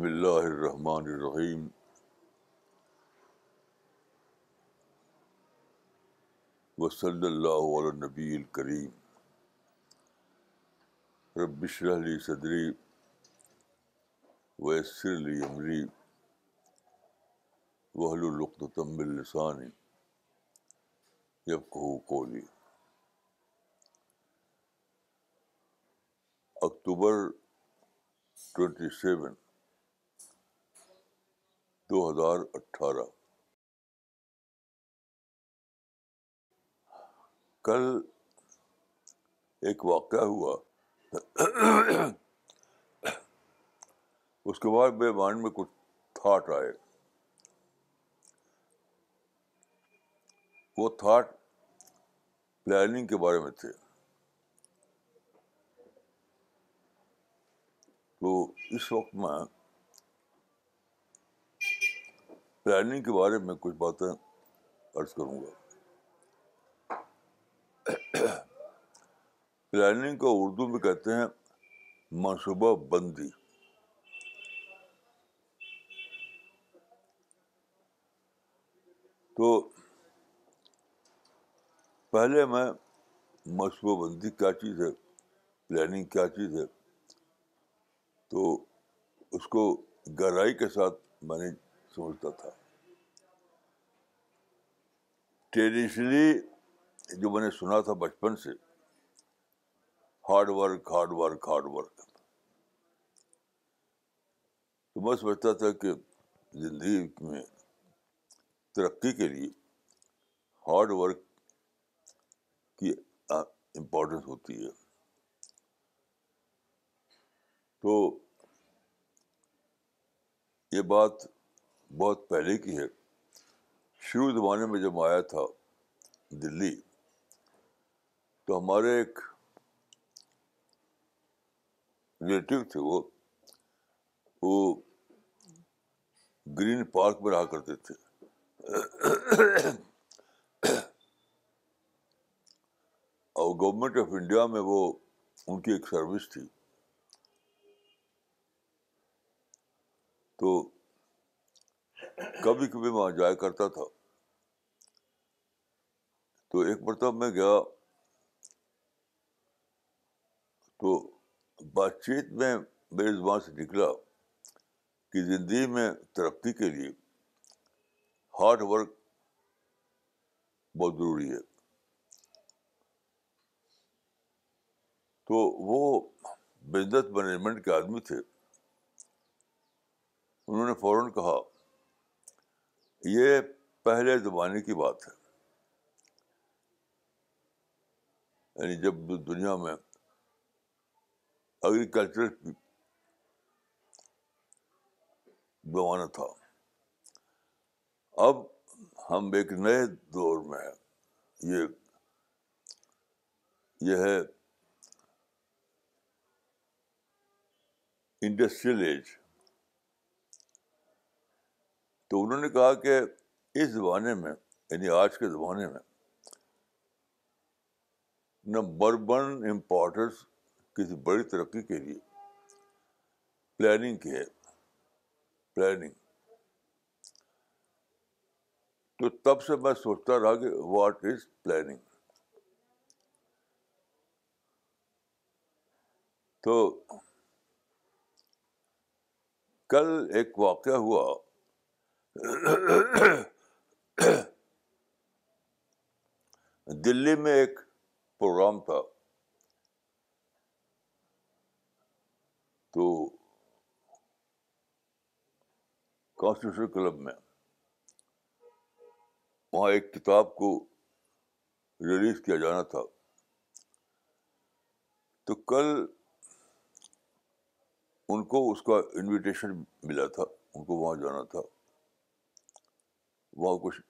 بسم اللہ الرحمن الرحیم و صلی اللّہ نبی الکریم رب بشر علی صدری ویسر علی عمری وحل السانی جب کہو کولی اکتوبر ٹوینٹی سیون دو ہزار اٹھارہ کل ایک واقعہ ہوا اس کے بعد میرے مائنڈ میں کچھ تھاٹ آئے وہ تھاٹ پلاننگ کے بارے میں تھے تو اس وقت میں پلاننگ کے بارے میں کچھ باتیں عرض کروں گا پلاننگ کو اردو میں کہتے ہیں منصوبہ بندی تو پہلے میں منصوبہ بندی کیا چیز ہے پلاننگ کیا چیز ہے تو اس کو گہرائی کے ساتھ میں نے سمجھتا تھا ٹریڈیشنلی جو میں نے سنا تھا بچپن سے hard work hard work hard work تو میں سمجھتا تھا کہ زندگی میں ترقی کے لیے ہارڈ ورک کی امپورٹنس ہوتی ہے تو یہ بات بہت پہلے کی ہے شروع زمانے میں جب آیا تھا دلی تو ہمارے ایک ریلیٹو تھے وہ گرین پارک میں رہا کرتے تھے اور گورنمنٹ آف انڈیا میں وہ ان کی ایک سروس تھی تو کبھی کبھی وہاں جایا کرتا تھا تو ایک مرتبہ میں گیا تو بات چیت میں میری زبان سے نکلا کہ زندگی میں ترقی کے لیے ہارڈ ورک بہت ضروری ہے تو وہ بزنس مینجمنٹ کے آدمی تھے انہوں نے فوراً کہا یہ پہلے زمانے کی بات ہے یعنی جب دنیا میں اگریکلچر زمانہ تھا اب ہم ایک نئے دور میں ہیں یہ یہ ہے انڈسٹریل ایج تو انہوں نے کہا کہ اس زمانے میں یعنی آج کے زمانے میں نہ بربن امپورٹرس کسی بڑی ترقی کے لیے پلاننگ کی ہے پلاننگ تو تب سے میں سوچتا رہا کہ واٹ از پلاننگ تو کل ایک واقعہ ہوا دلی میں ایک پروگرام تھا تو کانسٹیٹیوشن کلب میں وہاں ایک کتاب کو ریلیز کیا جانا تھا تو کل ان کو اس کا انویٹیشن ملا تھا ان کو وہاں جانا تھا وہاں کچھ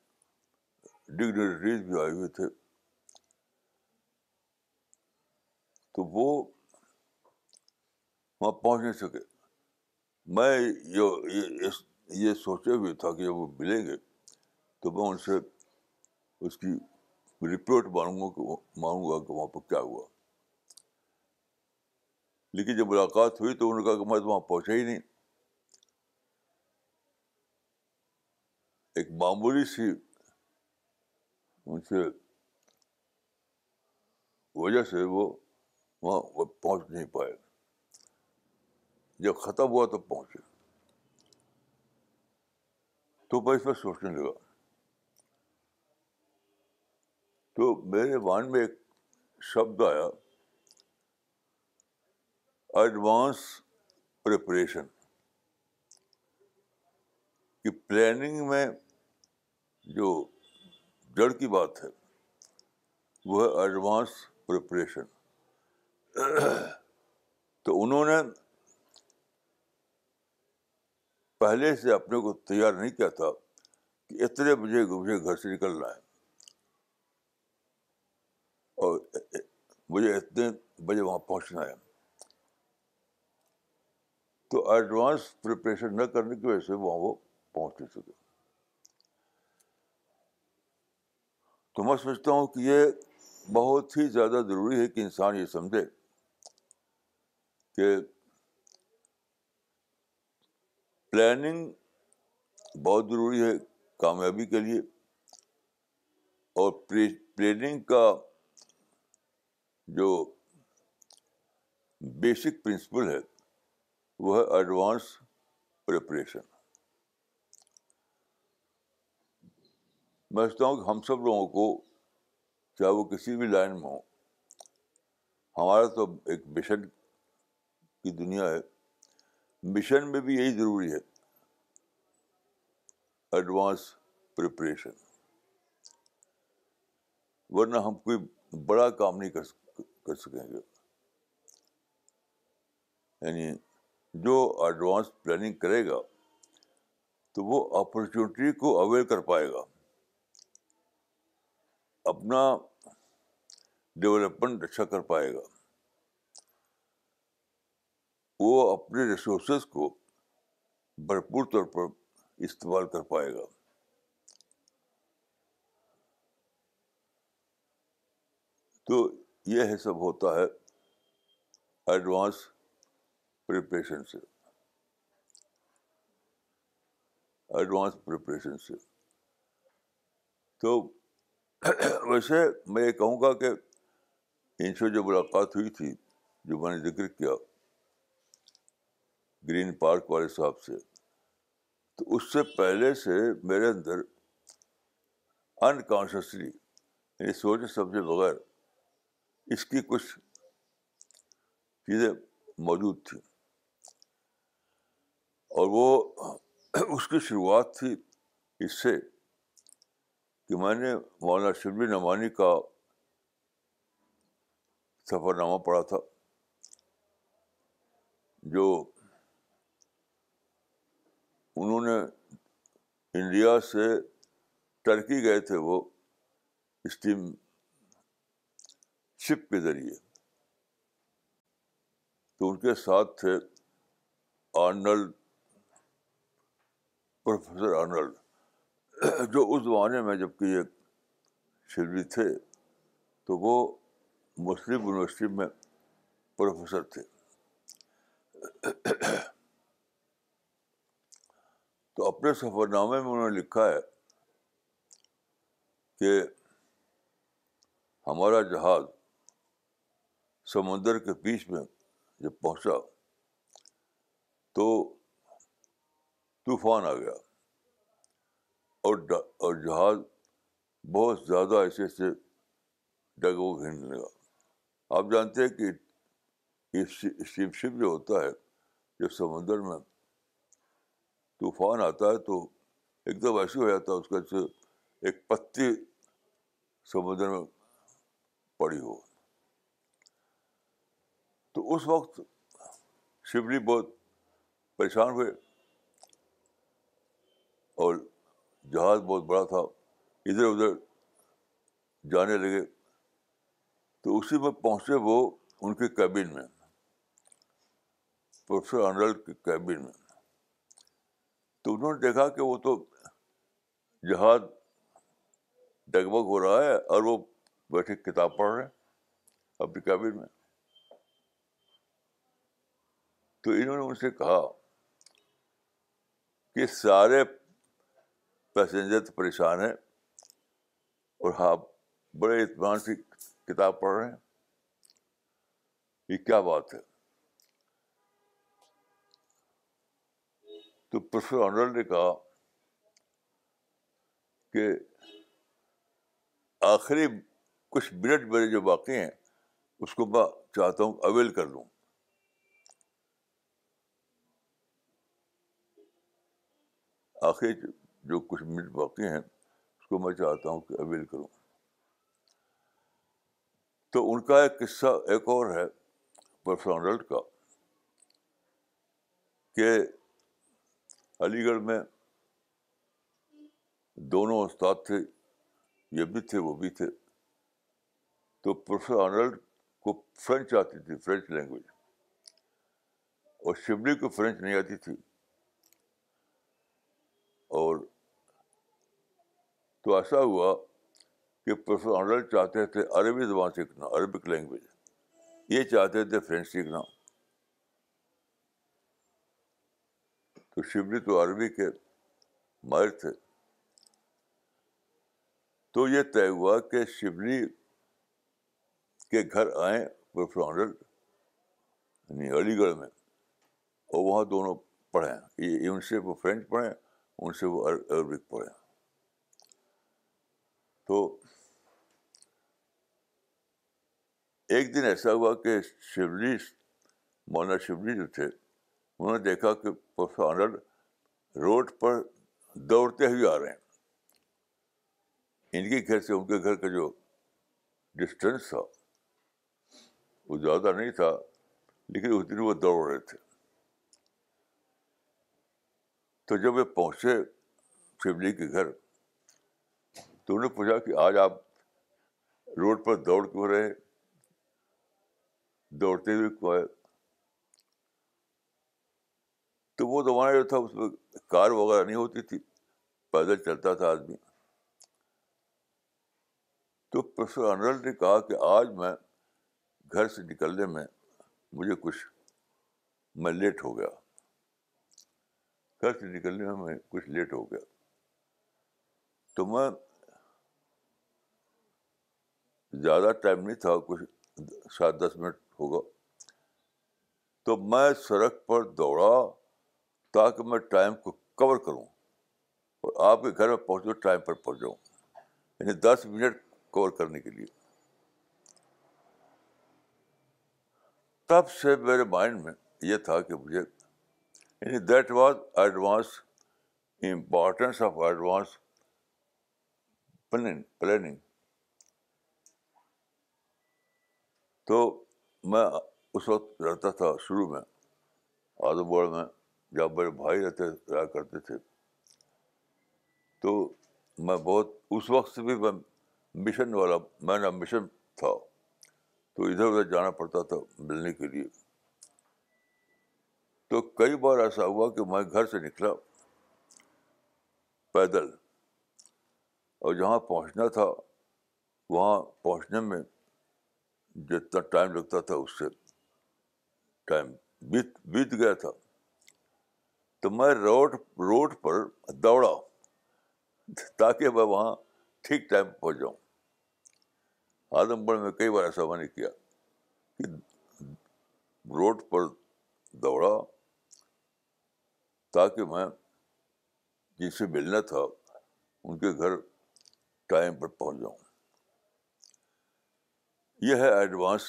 ڈگنیٹریز بھی آئے ہوئے تھے تو وہ وہاں پہنچ نہیں سکے میں یہ یہ سوچے ہوئے تھا کہ جب وہ ملیں گے تو میں ان سے اس کی رپورٹ مانوں گا کہ مانوں گا کہ وہاں پہ کیا ہوا لیکن جب ملاقات ہوئی تو انہوں نے کہا کہ میں تو وہاں پہنچا ہی نہیں ایک معمولی سی ان سے وجہ سے وہ وہاں پہنچ نہیں پائے جب ختم ہوا تو پہنچے تو میں اس میں سوچنے لگا تو میرے مان میں ایک شبد آیا ایڈوانس پریپریشن کہ پلاننگ میں جو جڑ کی بات ہے وہ ہے ایڈوانس پریپریشن تو انہوں نے پہلے سے اپنے کو تیار نہیں کیا تھا کہ اتنے بجے مجھے گھر سے نکلنا ہے اور مجھے اتنے بجے وہاں پہنچنا ہے تو ایڈوانس پریپریشن نہ کرنے کی وجہ سے وہاں وہ پہنچ سکے تو میں سمجھتا ہوں کہ یہ بہت ہی زیادہ ضروری ہے کہ انسان یہ سمجھے کہ پلاننگ بہت ضروری ہے کامیابی کے لیے اور پلاننگ کا جو بیسک پرنسپل ہے وہ ہے ایڈوانس پریپریشن میں سمجھتا ہوں کہ ہم سب لوگوں کو چاہے وہ کسی بھی لائن میں ہوں ہمارا تو ایک مشن کی دنیا ہے مشن میں بھی یہی ضروری ہے ایڈوانس پریپریشن ورنہ ہم کوئی بڑا کام نہیں کر کر سکیں گے یعنی جو ایڈوانس پلاننگ کرے گا تو وہ اپرچونیٹی کو اویئر کر پائے گا اپنا ڈیولپمنٹ اچھا کر پائے گا وہ اپنے ریسورسز کو بھرپور طور پر استعمال کر پائے گا تو یہ سب ہوتا ہے ایڈوانس پریپریشن سے ایڈوانس پریپریشن سے تو ویسے میں یہ کہوں گا کہ ان سے جو ملاقات ہوئی تھی جو میں نے ذکر کیا گرین پارک والے صاحب سے تو اس سے پہلے سے میرے اندر انکانشسلی یعنی سوچے سمجھے بغیر اس کی کچھ چیزیں موجود تھیں اور وہ اس کی شروعات تھی اس سے کہ میں نے مولانا شبلی نعمانی کا سفر نامہ پڑھا تھا جو انہوں نے انڈیا سے ٹرکی گئے تھے وہ اسٹیم شپ کے ذریعے تو ان کے ساتھ تھے آرنل پروفیسر آرنلڈ جو اس زمانے میں جب کہ یہ شلوی تھے تو وہ مسلم یونیورسٹی میں پروفیسر تھے تو اپنے سفر نامے میں انہوں نے لکھا ہے کہ ہمارا جہاز سمندر کے بیچ میں جب پہنچا تو طوفان آ گیا اور اور جہاز بہت زیادہ ایسے ایسے ڈگوں گن لگا آپ جانتے ہیں کہ شپ شپ جو ہوتا ہے جب سمندر میں طوفان آتا ہے تو ایک دم ایسے ہو جاتا ہے اس کا ایک پتی سمندر میں پڑی ہو تو اس وقت شبلی بہت پریشان ہوئے اور جہاز بہت بڑا تھا ادھر ادھر جانے لگے تو اسی میں پہنچے وہ ان کے کیبن میں پروفیسر کے کیبن میں تو انہوں نے دیکھا کہ وہ تو جہاز ڈگ بگ ہو رہا ہے اور وہ بیٹھے کتاب پڑھ رہے ہیں اپنی کیبن میں تو انہوں نے ان سے کہا کہ سارے پیسنجر تو پریشان ہے اور ہاں بڑے اطمینان سے کتاب پڑھ رہے ہیں یہ کیا بات ہے تو پروفیسر آنرل نے کہا کہ آخری کچھ منٹ میرے جو باقی ہیں اس کو میں چاہتا ہوں اویل کر دوں آخری جو کچھ منٹ باقی ہیں اس کو میں چاہتا ہوں کہ اویل کروں تو ان کا ایک قصہ ایک اور ہے پرسو کا کہ علی گڑھ میں دونوں استاد تھے یہ بھی تھے وہ بھی تھے تو پروفیسر آنلڈ کو فرینچ آتی تھی فرینچ لینگویج اور شبلی کو فرینچ نہیں آتی تھی اور تو ایسا ہوا کہ پروفیسر آنرل چاہتے تھے عربی زبان سیکھنا عربک لینگویج یہ چاہتے تھے فرینچ سیکھنا تو شبلی تو عربی کے ماہر تھے تو یہ طے ہوا کہ شبلی کے گھر آئیں پروفیسر آنرل یعنی علی گڑھ میں اور وہاں دونوں پڑھیں ان سے وہ فرینچ پڑھیں ان سے وہ عربک پڑھیں تو ایک دن ایسا ہوا کہ شبلی مولانا شبلی جو تھے انہوں نے دیکھا کہ پروفیسر روڈ پر دوڑتے ہوئے آ رہے ہیں ان کے گھر سے ان کے گھر کا جو ڈسٹینس تھا وہ زیادہ نہیں تھا لیکن اس دن وہ دوڑ رہے تھے تو جب وہ پہنچے شبلی کے گھر تو انہوں نے پوچھا کہ آج آپ روڈ پر دوڑ کیوں رہے دوڑتے ہوئے کو آئے تو وہ زمانہ جو تھا اس میں کار وغیرہ نہیں ہوتی تھی پیدل چلتا تھا آدمی تو پروفیسر انرل نے کہا کہ آج میں گھر سے نکلنے میں مجھے کچھ میں لیٹ ہو گیا گھر سے نکلنے میں کچھ لیٹ ہو گیا تو میں زیادہ ٹائم نہیں تھا کچھ سات دس منٹ ہوگا تو میں سڑک پر دوڑا تاکہ میں ٹائم کو کور کروں اور آپ کے گھر میں پہنچ ٹائم پر پہنچ جاؤں یعنی دس منٹ کور کرنے کے لیے تب سے میرے مائنڈ میں یہ تھا کہ مجھے یعنی that was advance importance of advance planning تو میں اس وقت رہتا تھا شروع میں آدم گڑھ میں جب میرے بھائی رہتے رہا کرتے تھے تو میں بہت اس وقت سے بھی میں مشن والا میں نا مشن تھا تو ادھر ادھر جانا پڑتا تھا ملنے کے لیے تو کئی بار ایسا ہوا کہ میں گھر سے نکلا پیدل اور جہاں پہنچنا تھا وہاں پہنچنے میں جتنا ٹائم لگتا تھا اس سے ٹائم بیت بیت گیا تھا تو میں روڈ روڈ پر دوڑا تاکہ میں وہاں ٹھیک ٹائم پہنچ جاؤں اعظم گڑھ میں کئی بار ایسا میں نے کیا کہ روڈ پر دوڑا تاکہ میں جن سے ملنا تھا ان کے گھر ٹائم پر پہنچ جاؤں یہ ہے ایڈوانس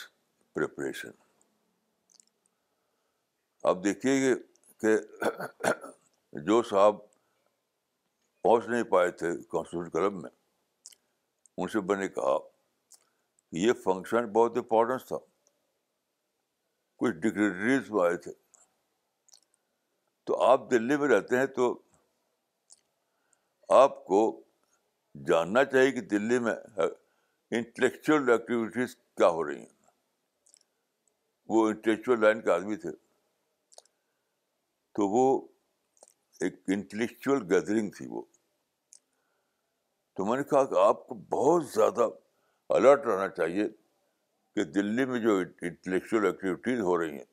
پریپریشن آپ دیکھیے کہ جو صاحب پہنچ نہیں پائے تھے کانسٹیٹیوشن کلب میں ان سے میں نے کہا کہ یہ فنکشن بہت امپورٹنس تھا کچھ ڈگریٹریز بھی آئے تھے تو آپ دلی میں رہتے ہیں تو آپ کو جاننا چاہیے کہ دلی میں انٹلیکچوئل ایکٹیویٹیز کیا ہو رہی ہیں وہ انٹلیکچوئل لائن کے آدمی تھے تو وہ ایک انٹلیکچوئل گیدرنگ تھی وہ تو میں نے کہا کہ آپ کو بہت زیادہ الرٹ رہنا چاہیے کہ دلی میں جو انٹلیکچوئل ایکٹیویٹیز ہو رہی ہیں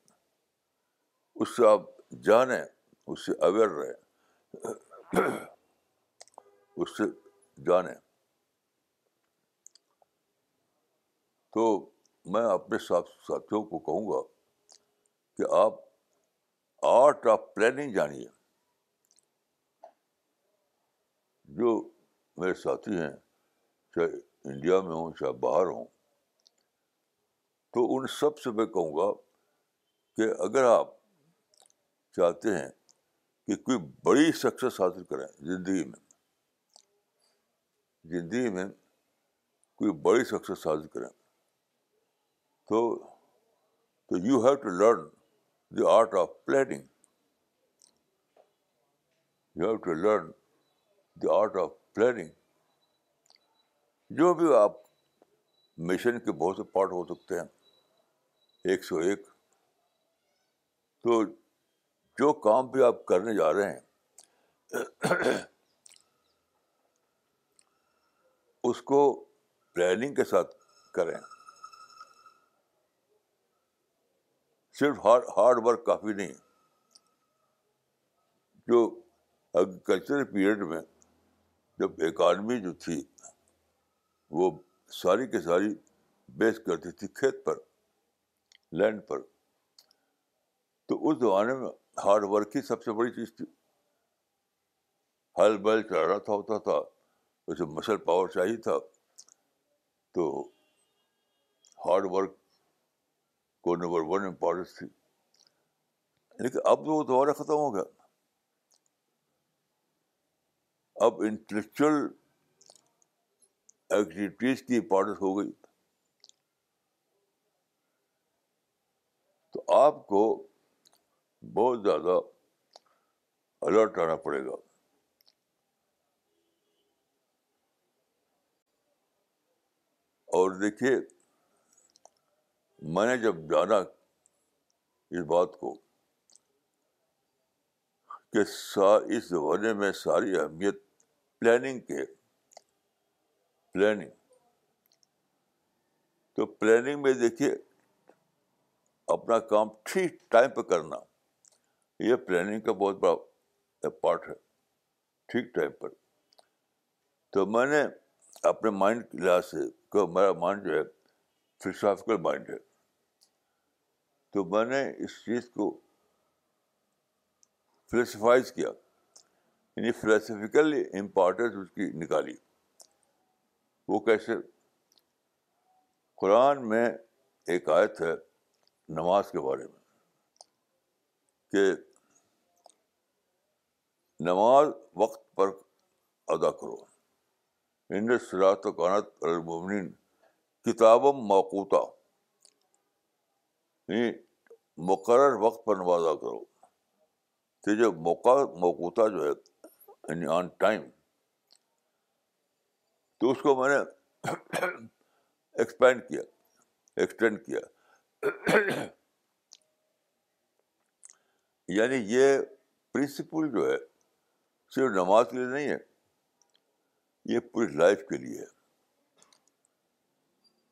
اس سے آپ جانیں اس سے اویئر رہیں اس سے جانیں تو میں اپنے ساتھ ساتھیوں کو کہوں گا کہ آپ آرٹ آف پلاننگ جانیے جو میرے ساتھی ہیں چاہے انڈیا میں ہوں چاہے باہر ہوں تو ان سب سے میں کہوں گا کہ اگر آپ چاہتے ہیں کہ کوئی بڑی سکسیس حاصل کریں زندگی میں زندگی میں کوئی بڑی سکسیس حاصل کریں تو تو you have to learn the art of planning you have to learn the art of planning جو بھی آپ مشن کے بہت سے پارٹ ہو سکتے ہیں ایک سو ایک تو جو کام بھی آپ کرنے جا رہے ہیں اس کو پلاننگ کے ساتھ کریں صرف ہارڈ ہارڈ ورک کافی نہیں جو ایگریکلچر پیریڈ میں جب اکانمی جو تھی وہ ساری کے ساری بیس کرتی تھی کھیت پر لینڈ پر تو اس زمانے میں ہارڈ ورک ہی سب سے بڑی چیز تھی ہل بیل چل رہا تھا ہوتا تھا اسے مسل پاور چاہیے تھا تو hard work number one importance تھی لیکن اب تو وہ دوبارہ ختم ہو گیا اب انٹلیکچل ایکٹیویٹیز کی امپورٹنس ہو گئی تو آپ کو بہت زیادہ الرٹ آنا پڑے گا اور دیکھیے میں نے جب جانا اس بات کو کہ اس زمانے میں ساری اہمیت پلاننگ کے پلاننگ تو پلاننگ میں دیکھیے اپنا کام ٹھیک ٹائم پہ کرنا یہ پلاننگ کا بہت بڑا پارٹ ہے ٹھیک ٹائم پر تو میں نے اپنے مائنڈ کے لحاظ سے کہ میرا مائنڈ جو ہے فلسافیکل مائنڈ ہے تو میں نے اس چیز کو فلسفائز کیا یعنی فلسفیکل امپارٹنس اس کی نکالی وہ کیسے قرآن میں ایک آیت ہے نماز کے بارے میں کہ نماز وقت پر ادا کرو ان شرارت و کانت الربنی کتاب موقوتا موقوطہ مقرر وقت پر نوازا کرو کہ جو موقع موقوتا جو ہے یعنی آن ٹائم تو اس کو میں نے ایکسپینڈ کیا ایکسٹینڈ کیا یعنی یہ پرنسپل جو ہے صرف نماز کے لیے نہیں ہے یہ پوری لائف کے لیے ہے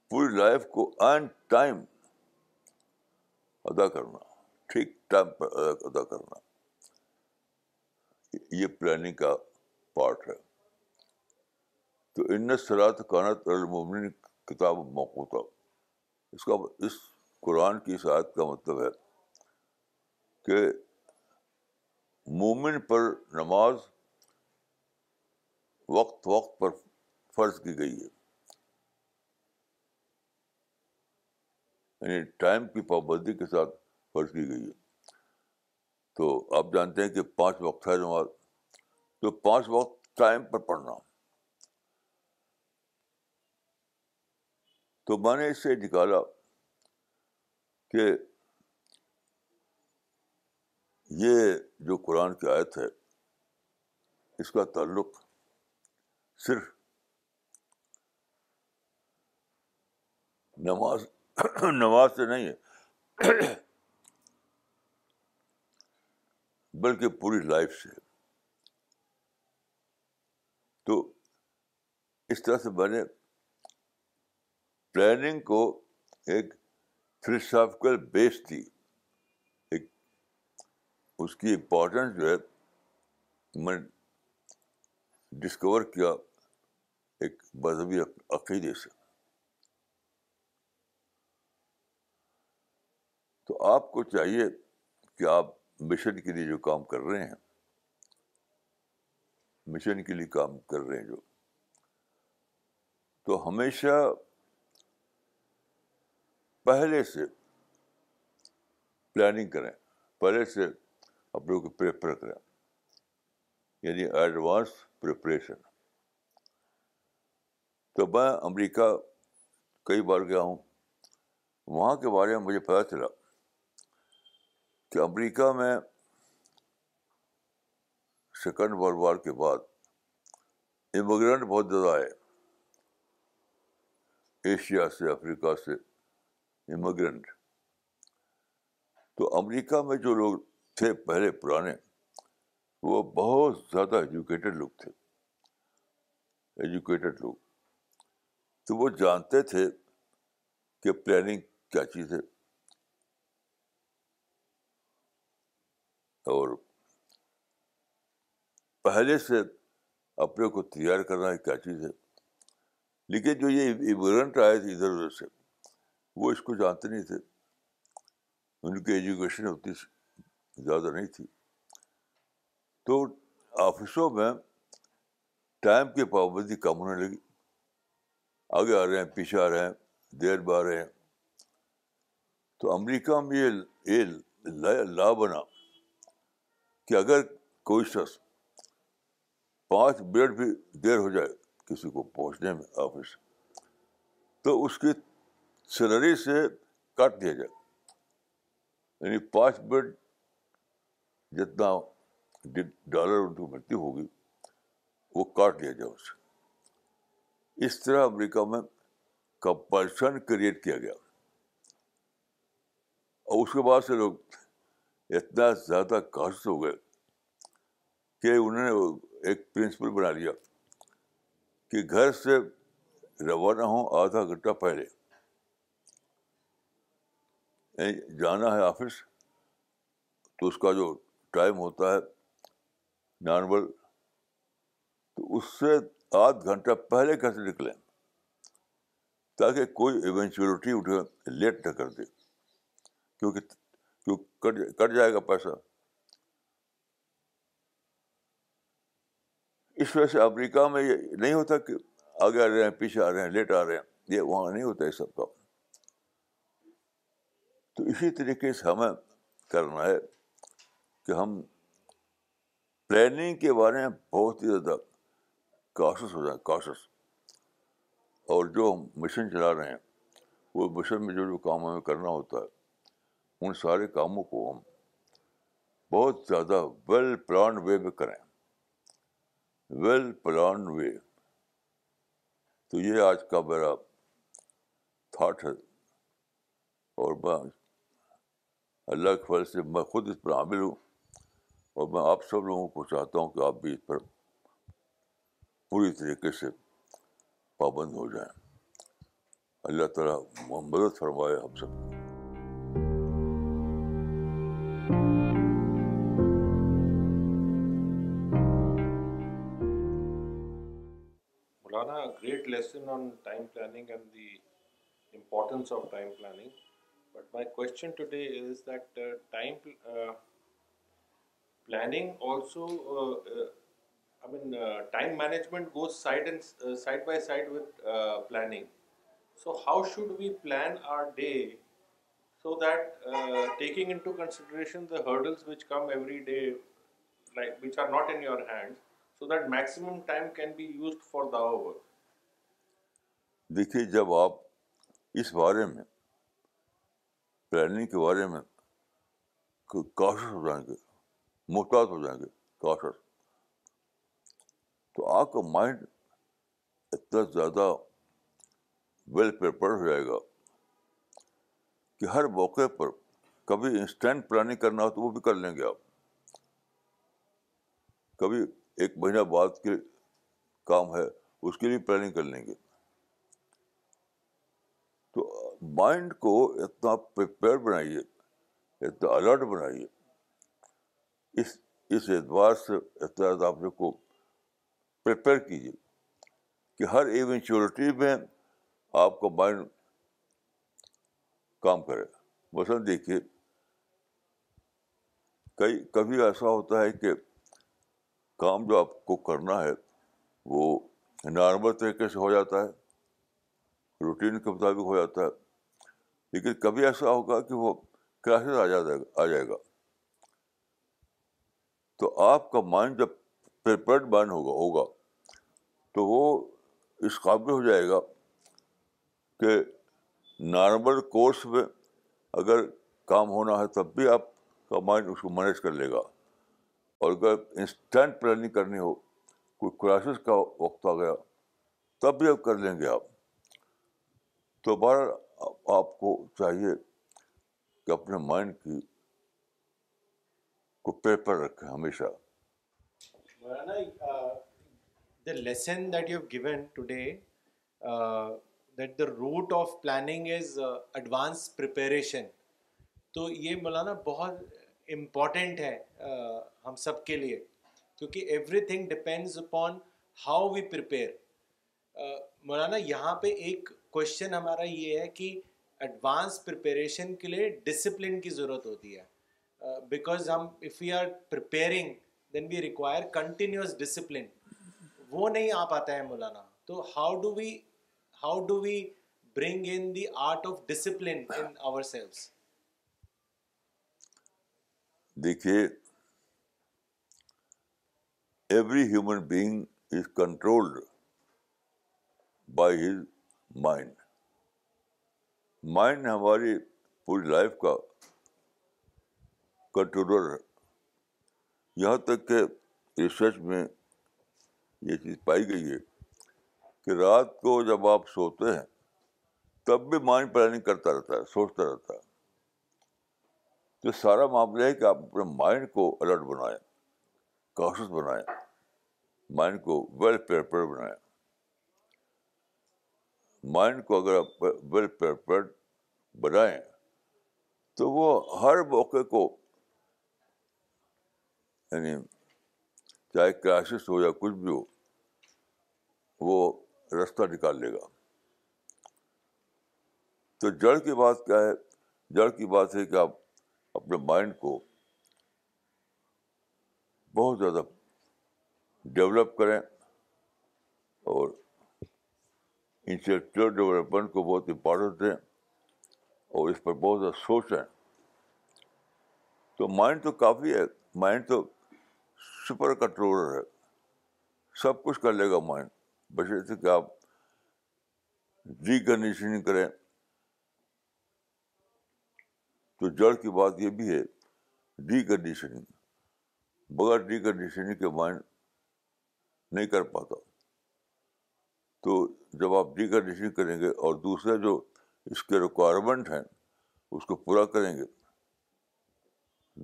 پوری لائف کو آن ٹائم ادا کرنا ٹھیک ٹائم پر ادا کرنا یہ پلاننگ کا پارٹ ہے تو ان سرات کانت المومن کتاب موقع تھا اس کا اس قرآن کی سعادت کا مطلب ہے کہ مومن پر نماز وقت وقت پر فرض کی گئی ہے یعنی ٹائم کی پابندی کے ساتھ فرض کی گئی ہے تو آپ جانتے ہیں کہ پانچ وقت ہے نماز تو پانچ وقت ٹائم پر پڑھنا تو میں نے اس سے نکالا کہ یہ جو قرآن کی آیت ہے اس کا تعلق صرف نماز نماز سے نہیں ہے بلکہ پوری لائف سے تو اس طرح سے میں نے پلاننگ کو ایک فلسافیکل بیس دی ایک اس کی امپورٹنس جو ہے میں ڈسکور کیا ایک مذہبی عقیدے سے آپ کو چاہیے کہ آپ مشن کے لیے جو کام کر رہے ہیں مشن کے لیے کام کر رہے ہیں جو تو ہمیشہ پہلے سے پلاننگ کریں پہلے سے اپنے کو پریپر کریں یعنی ایڈوانس پریپریشن تو میں امریکہ کئی بار گیا ہوں وہاں کے بارے میں مجھے پتا چلا کہ امریکہ میں سیکنڈ ورلڈ وار کے بعد امیگرینٹ بہت زیادہ آئے ایشیا سے افریقہ سے امیگرینٹ تو امریکہ میں جو لوگ تھے پہلے پرانے وہ بہت زیادہ ایجوکیٹڈ لوگ تھے ایجوکیٹڈ لوگ تو وہ جانتے تھے کہ پلاننگ کیا چیز ہے اور پہلے سے اپنے کو تیار کرنا کیا چیز ہے لیکن جو یہ ایمیگرنٹ آئے تھے ادھر ادھر سے وہ اس کو جانتے نہیں تھے ان کی ایجوکیشن اتنی زیادہ نہیں تھی تو آفسوں میں ٹائم کی پابندی کم ہونے لگی آگے آ رہے ہیں پیچھے آ رہے ہیں دیر بار رہے ہیں تو امریکہ میں یہ لا بنا کہ اگر کوئی شخص پانچ منٹ بھی دیر ہو جائے کسی کو پہنچنے میں آفس تو اس کی سیلری سے دیا جائے یعنی پانچ منٹ جتنا ڈالر ان کی ملتی ہوگی وہ کاٹ لیا جائے اسے اس طرح امریکہ میں کمپلشن کریٹ کیا گیا اور اس کے بعد سے لوگ اتنا زیادہ کاشت ہو گئے کہ انہوں نے ایک پرنسپل بنا لیا کہ گھر سے روانہ ہوں آدھا گھنٹہ پہلے یعنی جانا ہے آفس تو اس کا جو ٹائم ہوتا ہے نارمل تو اس سے آدھ گھنٹہ پہلے گھر سے نکلیں تاکہ کوئی ایونچولیٹی اٹھے لیٹ نہ کر دے کیونکہ کٹ جائے گا پیسہ اس وجہ سے امریکہ میں یہ نہیں ہوتا کہ آگے آ رہے ہیں پیچھے آ رہے ہیں لیٹ آ رہے ہیں یہ وہاں نہیں ہوتا یہ سب کا تو اسی طریقے سے ہمیں کرنا ہے کہ ہم پلاننگ کے بارے میں بہت ہی زیادہ کاشس ہو جائیں کاشس اور جو ہم مشن چلا رہے ہیں وہ مشن میں جو جو کام ہمیں کرنا ہوتا ہے ان سارے کاموں کو ہم بہت زیادہ ویل پلان وے میں کریں ویل پلان وے تو یہ آج کا میرا تھاٹ ہے اور میں اللہ کے فضل سے میں خود اس پر عامل ہوں اور میں آپ سب لوگوں کو چاہتا ہوں کہ آپ بھی اس پر پوری طریقے سے پابند ہو جائیں اللہ تعالیٰ مدد فرمائے ہم سب کو Lesson on time planning and the importance of time planning, but my question today is that uh, time uh, planning also uh, time management goes side by side with planning. So how should we plan our day so that taking into consideration the hurdles which come every day, like which are not in your hands, so that maximum time can be used for the work? دیکھیے جب آپ اس بارے میں planning کے بارے میں cautious ہو جائیں گے محتاط ہو جائیں گے کاشر تو آپ کا مائنڈ اتنا زیادہ ویل پریپئر ہو جائے گا کہ ہر موقعے پر کبھی انسٹنٹ پلاننگ کرنا ہو تو وہ بھی کر لیں گے آپ کبھی ایک مہینہ بعد کے کام ہے اس کے لیے پلاننگ کر لیں گے تو مائنڈ کو اتنا پریپئر بنائیے اتنا الرٹ بنائیے اس اس اعتبار سے احتیاط آپ کو پریپئر کیجیے کہ ہر ایونچورٹی میں آپ کا مائنڈ کام کرے مثلاً دیکھیے کئی کبھی ایسا ہوتا ہے کہ کام جو آپ کو کرنا ہے وہ نارمل طریقے سے ہو جاتا ہے روٹین کے مطابق ہو جاتا ہے لیکن کبھی ایسا ہوگا کہ وہ کرائسس آ جا آ جائے گا تو آپ کا مائنڈ جب پریپرڈ مائنڈ ہوگا ہوگا تو وہ اس قابل ہو جائے گا کہ نارمل کورس میں اگر کام ہونا ہے تب بھی آپ کا مائنڈ اس کو مینیج کر لے گا اور اگر انسٹنٹ پلاننگ کرنی ہو کوئی کرائسس کا وقت آ گیا تب بھی آپ کر لیں گے آپ تو بار آپ کو چاہیے کہ اپنے مائنڈ کی کو پیپر رکھیں ہمیشہ the lesson that you given today that the root of planning is advance preparation تو یہ مولانا بہت امپورٹنٹ ہے ہم سب کے لیے کیونکہ everything depends upon how we prepare مولانا یہاں پہ ایک کوشچن ہمارا یہ ہے کہ ایڈوانس پریپریشن کے لیے ڈسپلن کی ضرورت ہوتی ہے بیکاز uh, ہم if you are preparing then we require continuous discipline وہ نہیں آ پاتا ہے مولانا تو how do we how do we bring in the art of discipline in ourselves دیکھیے every human being is controlled by his mind mind ہماری پوری life کا کنٹرولر ہے یہاں تک کہ ریسرچ میں یہ چیز پائی گئی ہے کہ رات کو جب آپ سوتے ہیں تب بھی مائنڈ پلاننگ کرتا رہتا ہے سوچتا رہتا ہے تو سارا معاملہ ہے کہ آپ اپنے مائنڈ کو الرٹ بنائیں کاشت بنائیں مائنڈ کو ویل پریپئر بنائیں مائنڈ کو اگر آپ ویل پریپئر بنائیں تو وہ ہر موقع کو یعنی چاہے کرائسس ہو یا کچھ بھی ہو وہ رستہ نکال لے گا تو جڑ کی بات کیا ہے جڑ کی بات ہے کہ آپ اپنے مائنڈ کو بہت زیادہ ڈیولپ کریں اور انٹلیکچوئل ڈیولپمنٹ کو بہت امپورٹنٹ ہے اور اس پر بہت زیادہ سوچ ہے تو مائنڈ تو کافی ہے مائنڈ تو سپر کنٹرولر ہے سب کچھ کر لے گا مائنڈ بس ایسے کہ آپ ڈی کنڈیشننگ کریں تو جڑ کی بات یہ بھی ہے ڈی کنڈیشننگ بغیر ڈی کنڈیشننگ کے مائنڈ نہیں کر پاتا تو جب آپ ڈی کنڈیشن کریں گے اور دوسرے جو اس کے ریکوائرمنٹ ہیں اس کو پورا کریں گے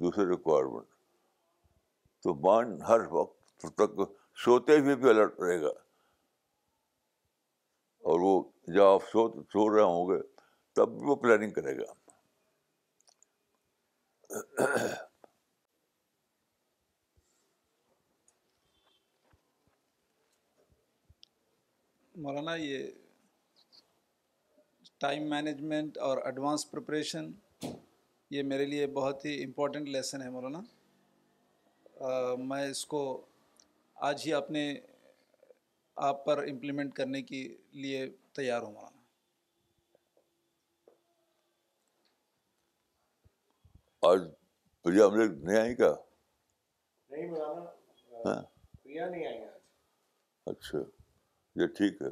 دوسرے ریکوائرمنٹ تو مائنڈ ہر وقت تک سوتے ہوئے بھی الرٹ رہے گا اور وہ جب آپ سو سو رہے ہوں گے تب بھی وہ پلاننگ کرے گا مولانا یہ ٹائم مینجمنٹ اور ایڈوانس پریپریشن یہ میرے لیے بہت ہی امپورٹنٹ لیسن ہے مولانا میں اس کو آج ہی اپنے آپ پر امپلیمنٹ کرنے کی لیے تیار ہوں مولانا آج پریا ہم لوگ نہیں گا کیا یہ ٹھیک ہے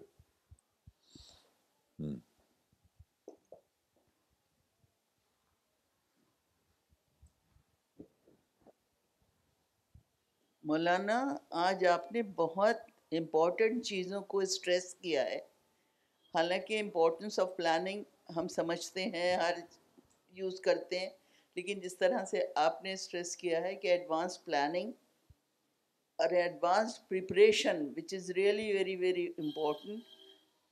مولانا آج آپ نے بہت امپورٹنٹ چیزوں کو اسٹریس کیا ہے حالانکہ امپورٹنس آف پلاننگ ہم سمجھتے ہیں ہر یوز کرتے ہیں لیکن جس طرح سے آپ نے اسٹریس کیا ہے کہ ایڈوانس پلاننگ اور advance preparation which is really very very important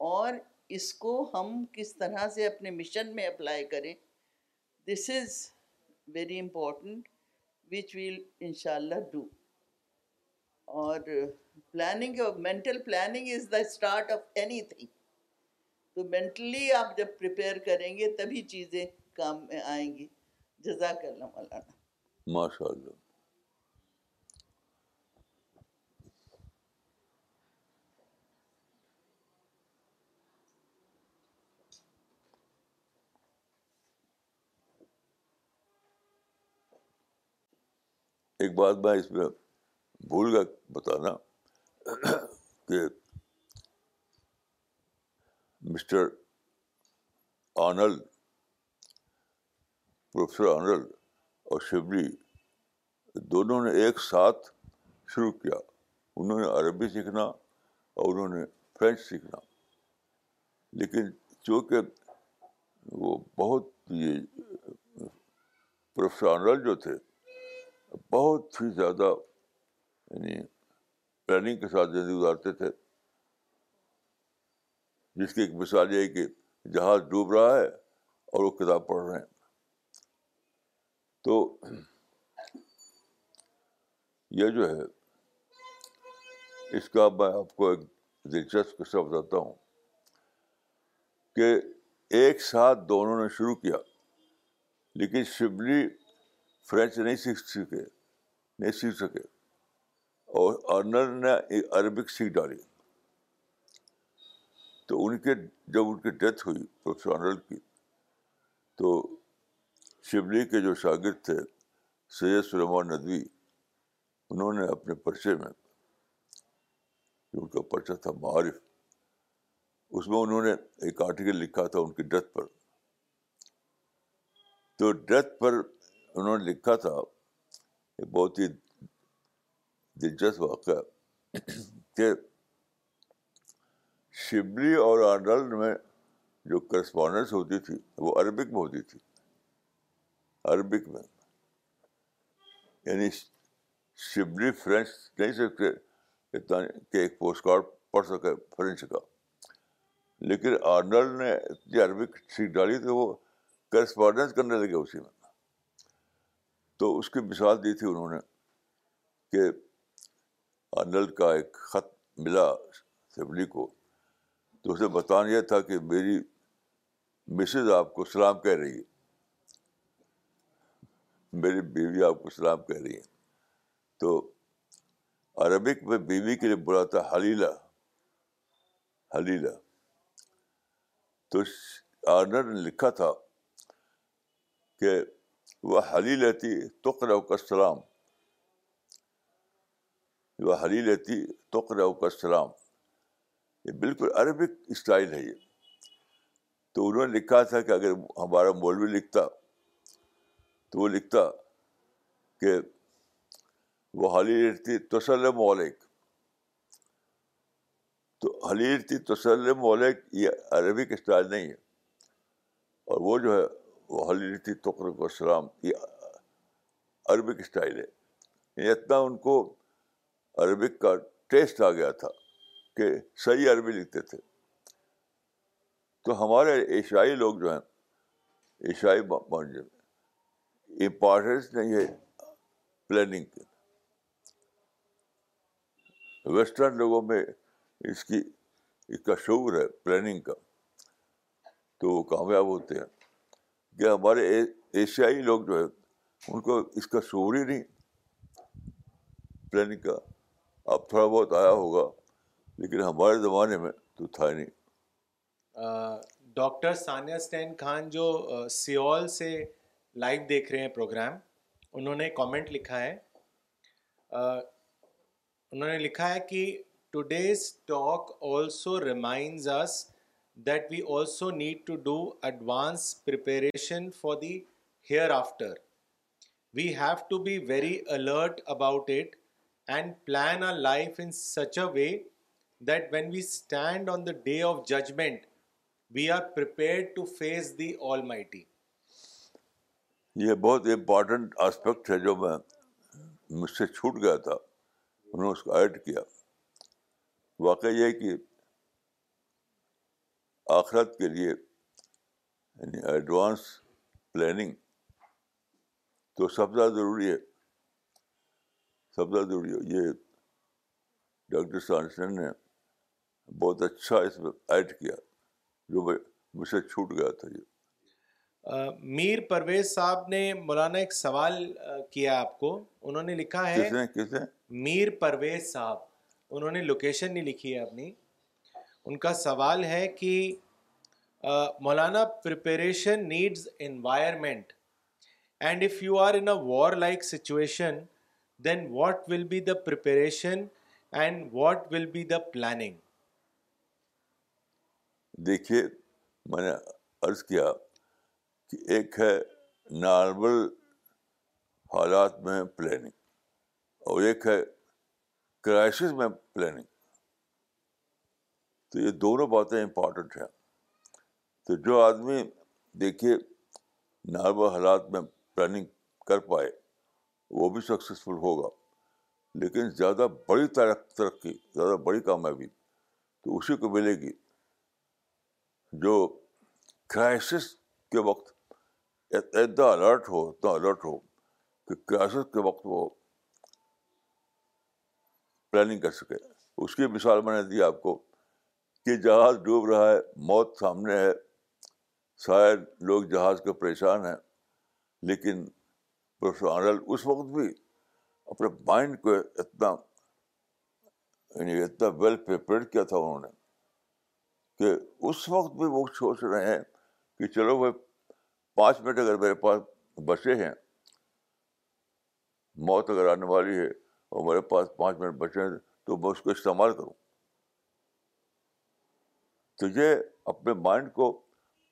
اور اس کو ہم کس طرح سے اپنے مشن میں اپلائی کریں this is very important which will انشاء اللہ do our planning mental planning is the start of anything تو مینٹلی آپ جب پریپیئر کریں گے تبھی چیزیں کام میں آئیں گی جزاک اللہ مولانا ماشاء اللہ ایک بات میں اس میں بھول گیا بتانا کہ مسٹر آنل پروفیسر آنل اور شبلی دونوں نے ایک ساتھ شروع کیا انہوں نے عربی سیکھنا اور انہوں نے فرینچ سیکھنا لیکن چونکہ وہ بہت پروفیسر آنل جو تھے بہت ہی زیادہ یعنی پلاننگ کے ساتھ زندگی گزارتے تھے جس کی ایک مثال یہ ہے کہ جہاز ڈوب رہا ہے اور وہ کتاب پڑھ رہے ہیں تو یہ جو ہے اس کا میں آپ کو ایک دلچسپ قصہ بتاتا ہوں کہ ایک ساتھ دونوں نے شروع کیا لیکن شبلی فرینچ نہیں سیکھ سکے اور نے عربک سیکھ ڈالی تو ان کے جب ان کی ڈیتھ ہوئی پروفیسر کی تو شبلی کے جو شاگرد تھے سید سلیمان ندوی انہوں نے اپنے پرچے میں جو ان کا پرچہ تھا معارف اس میں انہوں نے ایک آرٹیکل لکھا تھا ان کی ڈیتھ پر تو ڈیتھ پر انہوں نے لکھا تھا یہ بہت ہی دلچسپ واقعہ کہ شبلی اور آنڈل میں جو کرسپونڈنس ہوتی تھی وہ عربک میں ہوتی تھی عربک میں یعنی شبلی فرینچ نہیں سیکھتے اتنا کہ ایک پوسٹ کارڈ پڑھ سکے فرینچ کا لیکن آرنل نے اتنی عربک سیکھ ڈالی تو وہ کرسپونڈنس کرنے لگے اسی میں تو اس کی مثال دی تھی انہوں نے کہ انل کا ایک خط ملا سبلی کو تو اسے بتانا یہ تھا کہ میری مسز آپ کو سلام کہہ رہی ہے میری بیوی آپ کو سلام کہہ رہی ہے تو عربک میں بیوی کے لیے بولا تھا حلیلہ حلیلہ تو آرنر نے لکھا تھا کہ وہ حلی لیتی تقر روک وہ حلی لیتی تقراؤک سلام یہ بالکل عربک اسٹائل ہے یہ تو انہوں نے لکھا تھا کہ اگر ہمارا مولوی لکھتا تو وہ لکھتا کہ وہ حلی لیتی تسلم علیک تو حلیرتی تسلم علیک یہ عربک اسٹائل نہیں ہے اور وہ جو ہے وہی لیتی السلام یہ عربک اسٹائل ہے یعنی اتنا ان کو عربک کا ٹیسٹ آ گیا تھا کہ صحیح عربی لکھتے تھے تو ہمارے ایشیائی لوگ جو ہیں ایشیائی امپارٹینس نہیں ہے پلاننگ کی ویسٹرن لوگوں میں اس کی اس کا شعور ہے پلاننگ کا تو وہ کامیاب ہوتے ہیں ہمارے ایشیائی لوگ جو ہے ان کو اس کا شعور ہی نہیں پلاننگ کا اب تھوڑا بہت آیا ہوگا لیکن ہمارے زمانے میں تو تھا نہیں ڈاکٹر ثانیہ اسٹین خان جو سیول سے لائیو دیکھ رہے ہیں پروگرام انہوں نے کامنٹ لکھا ہے انہوں نے لکھا ہے کہ today's talk also reminds that we also need to do advance preparation for the hereafter we have to be very alert about it and plan our life in such a way that when we stand on the day of judgment we are to face the almighty یہ بہت important aspect ہے جو میں مجھ سے چھوٹ گیا تھا انہوں نے اس کو ایڈ کیا واقعہ یہ کہ آخرت کے لیے یعنی ایڈوانس پلاننگ تو سب سے ضروری ہے سب سے ضروری ہے یہ ڈاکٹر سانسن نے بہت اچھا اس میں ایڈ کیا جو مجھ سے چھوٹ گیا تھا یہ میر پرویز صاحب نے مولانا ایک سوال کیا آپ کو انہوں نے لکھا ہے کس نے کس نے میر پرویز صاحب انہوں نے لوکیشن نہیں لکھی ہے اپنی ان کا سوال ہے کہ مولانا preparation needs environment and if you are in a war like situation then what will be the preparation and what will be the planning دیکھیے میں نے عرض کیا کہ ایک ہے نارمل حالات میں پلاننگ اور ایک ہے کرائسس میں پلاننگ تو یہ دونوں باتیں امپورٹنٹ ہیں تو جو آدمی دیکھیے نارمل حالات میں پلاننگ کر پائے وہ بھی سکسیزفل ہوگا لیکن زیادہ بڑی ترقی ترقی زیادہ بڑی کامیابی تو اسی کو ملے گی جو کرائسس کے وقت اتنا الرٹ ہو اتنا الرٹ ہو کہ کرائسس کے وقت وہ پلاننگ کر سکے اس کی مثال میں نے دی آپ کو کہ جہاز ڈوب رہا ہے موت سامنے ہے شاید لوگ جہاز کو پریشان ہیں لیکن اس وقت بھی اپنے مائنڈ کو اتنا یعنی اتنا ویل پریپیئر کیا تھا انہوں نے کہ اس وقت بھی وہ سوچ رہے ہیں کہ چلو بھائی پانچ منٹ اگر میرے پاس بچے ہیں موت اگر آنے والی ہے اور میرے پاس پانچ منٹ بچے ہیں تو میں اس کو استعمال کروں تو یہ اپنے مائنڈ کو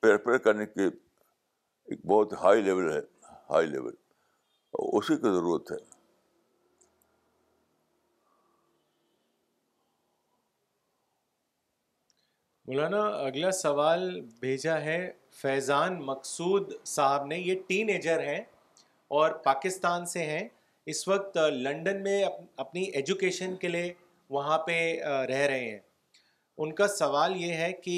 پریپئر کرنے کی ایک بہت ہائی لیول ہے ہائی لیول اسی کی ضرورت ہے مولانا اگلا سوال بھیجا ہے فیضان مقصود صاحب نے یہ ٹین ایجر ہیں اور پاکستان سے ہیں اس وقت لنڈن میں اپنی ایجوکیشن کے لیے وہاں پہ رہ رہے ہیں ان کا سوال یہ ہے کہ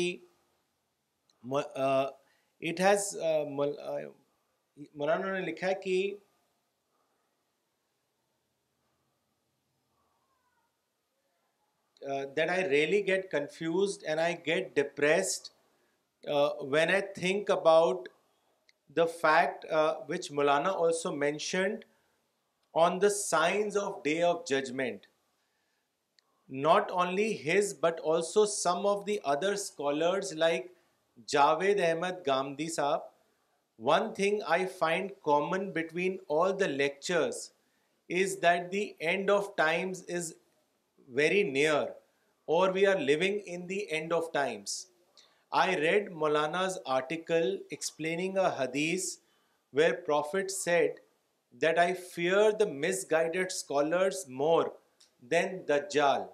اٹ ہیز مولانا نے لکھا ہے کہ that I really get confused and I get depressed when I think about the fact which Maulana also mentioned on the signs of day of judgment not only his but also some of the other scholars like Javed Ahmad Gandhi Sahab, one thing I find common between all the lectures is that the end of times is very near, or we are living in the end of times. I read Maulana's article explaining a hadith where Prophet said that I fear the misguided scholars more than Dajjal.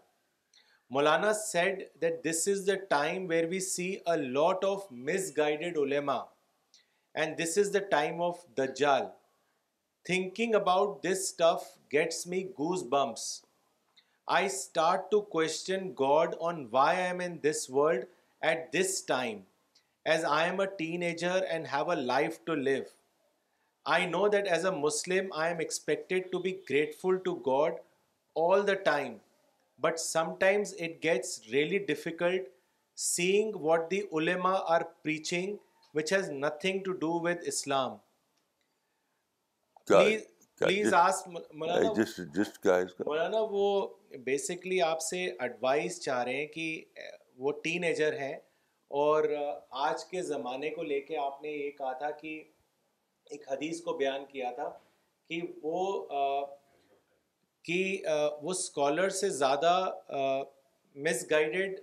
Maulana said that this is the time where we see a lot of misguided ulema, and this is the time of Dajjal. Thinking about this stuff gets me goosebumps. I start to question God on why I am in this world at this time, as I am a teenager and have a life to live. I know that as a Muslim, I am expected to be grateful to God all the time اور eh, آج کے زمانے کو لے کے آپ نے یہ کہا تھا کہ ایک حدیث کو بیان کیا تھا کہ وہ eh, کہ وہ اسکالر سے زیادہ مس گائیڈیڈ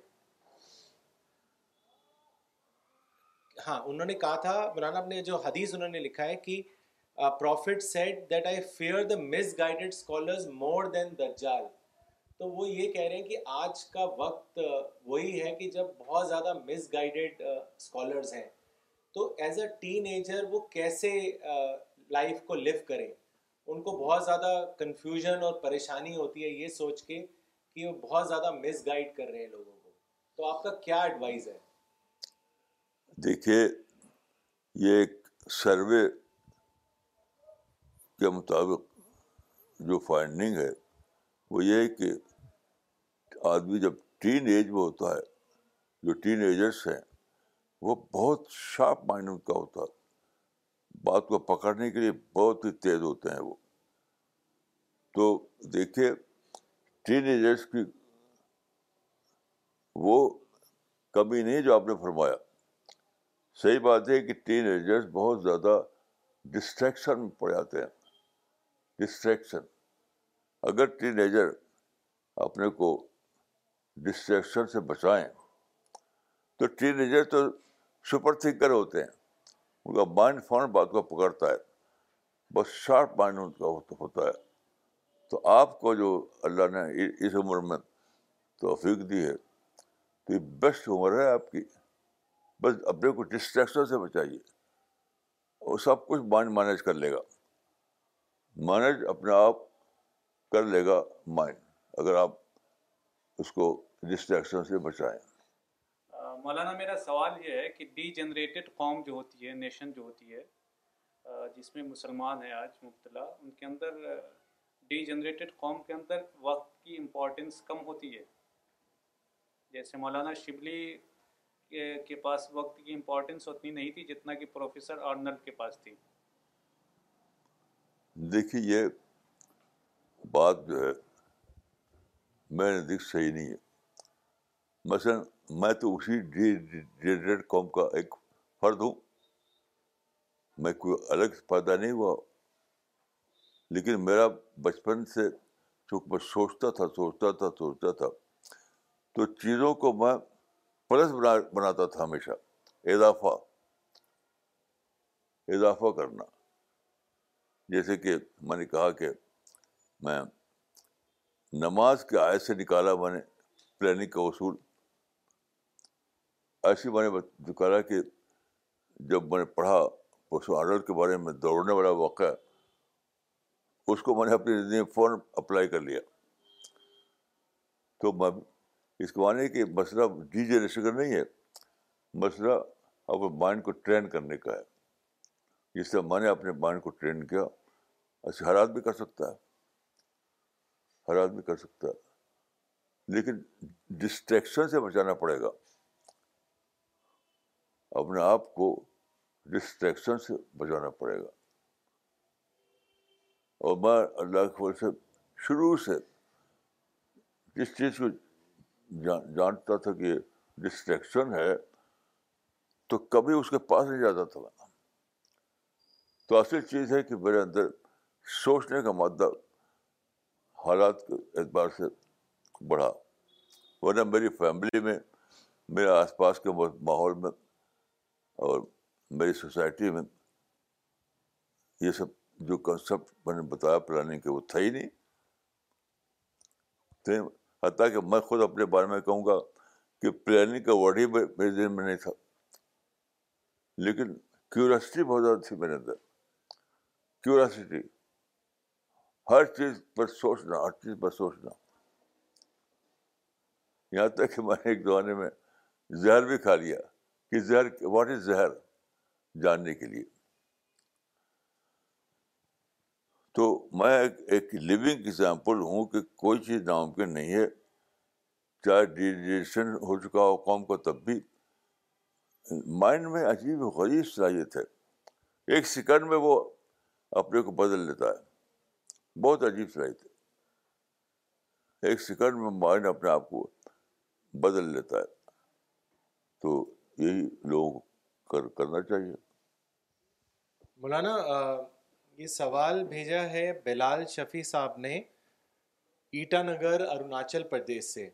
ہاں انہوں نے کہا تھا مولانا اپنے جو حدیث انہوں نے لکھا ہے کہ prophet said that I fear the misguided scholar more than the جال تو وہ یہ کہہ رہے ہیں کہ آج کا وقت وہی ہے کہ جب بہت زیادہ مس گائیڈیڈ اسکالرز ہیں تو ایز اے ٹین ایجر وہ کیسے لائف کو لیو کریں ان کو بہت زیادہ کنفیوژن اور پریشانی ہوتی ہے یہ سوچ کے کہ وہ بہت زیادہ مس گائڈ کر رہے ہیں لوگوں کو تو آپ کا کیا ایڈوائز ہے دیکھیے یہ ایک سروے کے مطابق جو فائنڈنگ ہے وہ یہ ہے کہ آدمی جب ٹین ایج میں ہوتا ہے جو ٹین ایجرس ہیں وہ بہت شارپ مائنڈ کا ہوتا ہے بات کو پکڑنے کے لیے بہت ہی تیز ہوتے ہیں وہ تو دیکھیے ٹین ایجرس کی وہ کمی نہیں جو آپ نے فرمایا صحیح بات ہے کہ ٹین ایجرس بہت زیادہ ڈسٹریکشن میں پڑ جاتے ہیں ڈسٹریکشن اگر ٹین ایجر اپنے کو ڈسٹریکشن سے بچائیں تو ٹین ایجر تو سپر تھنکر ہوتے ہیں ان کا مائنڈ فوراً بات کو پکڑتا ہے بس شارپ مائنڈ ان کا ہوتا ہے تو آپ کو جو اللہ نے اس عمر میں توفیق دی ہے تو یہ بیسٹ عمر ہے آپ کی بس اپنے کو ڈسٹریکشن سے بچائیے اور سب کچھ مائنڈ مینیج کر لے گا مینیج اپنے آپ کر لے گا مائنڈ اگر آپ اس کو ڈسٹریکشن سے بچائیں مولانا میرا سوال یہ ہے کہ ڈی جنریٹڈ قوم جو ہوتی ہے نیشن جو ہوتی ہے جس میں مسلمان ہیں آج مبتلا ان کے اندر ڈی جنریٹڈ قوم کے اندر وقت کی امپورٹنس کم ہوتی ہے جیسے مولانا شبلی کے پاس وقت کی امپورٹنس اتنی نہیں تھی جتنا کہ پروفیسر آرنل کے پاس تھی دیکھیے یہ بات جو ہے میں نے دیکھ صحیح نہیں ہے مثلاً میں تو اسی ڈی جی ڈیڈریٹ جی جی قوم کا ایک فرد ہوں میں کوئی الگ پیدا نہیں ہوا لیکن میرا بچپن سے چونکہ میں سوچتا تھا سوچتا تھا سوچتا تھا تو چیزوں کو میں پلس بنا بناتا تھا ہمیشہ اضافہ اضافہ کرنا جیسے کہ میں نے کہا کہ میں نماز کے آئے سے نکالا میں نے پلاننگ کا اصول ایسی میں نے جکالا کہ جب میں نے پڑھا پرسوں آرڈر کے بارے میں دوڑنے والا واقعہ اس کو میں نے اپنی زندگی میں فوراً اپلائی کر لیا تو میں اس کو مانے کہ مسئلہ ڈی جی جے کا نہیں ہے مسئلہ اپنے مائنڈ کو ٹرین کرنے کا ہے جس سے میں نے اپنے مائنڈ کو ٹرین کیا اچھا ہر آدمی کر سکتا ہے ہر آدمی کر سکتا ہے لیکن ڈسٹریکشن سے بچانا پڑے گا اپنے آپ کو ڈسٹریکشن سے بچانا پڑے گا اور میں اللہ کے فضل سے شروع سے جس چیز کو جانتا تھا کہ ڈسٹریکشن ہے تو کبھی اس کے پاس نہیں جاتا تھا تو اصل چیز ہے کہ میرے اندر سوچنے کا مادہ حالات کے اعتبار سے بڑھا ورنہ میری فیملی میں میرے آس پاس کے ماحول میں اور میری سوسائٹی میں یہ سب جو کنسپٹ میں نے بتایا پلاننگ کے وہ تھا ہی نہیں تو حتیٰ کہ میں خود اپنے بارے میں کہوں گا کہ پلاننگ کا ورڈ ہی میرے دن میں نہیں تھا لیکن کیوریسٹی بہت زیادہ تھی میرے اندر کیوریسٹی ہر چیز پر سوچنا ہر چیز پر سوچنا یہاں تک کہ میں نے ایک زمانے میں زہر بھی کھا لیا کہ زہر واٹ از زہر جاننے کے لیے تو میں ایک لیونگ ایگزامپل ہوں کہ کوئی چیز ناممکن نہیں ہے چاہے ڈیڈیشن ہو چکا ہو قوم کو تب بھی مائنڈ میں عجیب غریب صلاحیت ہے ایک سیکنڈ میں وہ اپنے کو بدل لیتا ہے بہت عجیب صلاحیت ہے ایک سیکنڈ میں مائنڈ اپنے آپ کو بدل لیتا ہے تو یہی لوگوں کو کرنا چاہیے مولانا یہ سوال بھیجا ہے بلال شفیع صاحب نے ایٹا نگر اروناچل پردیش سے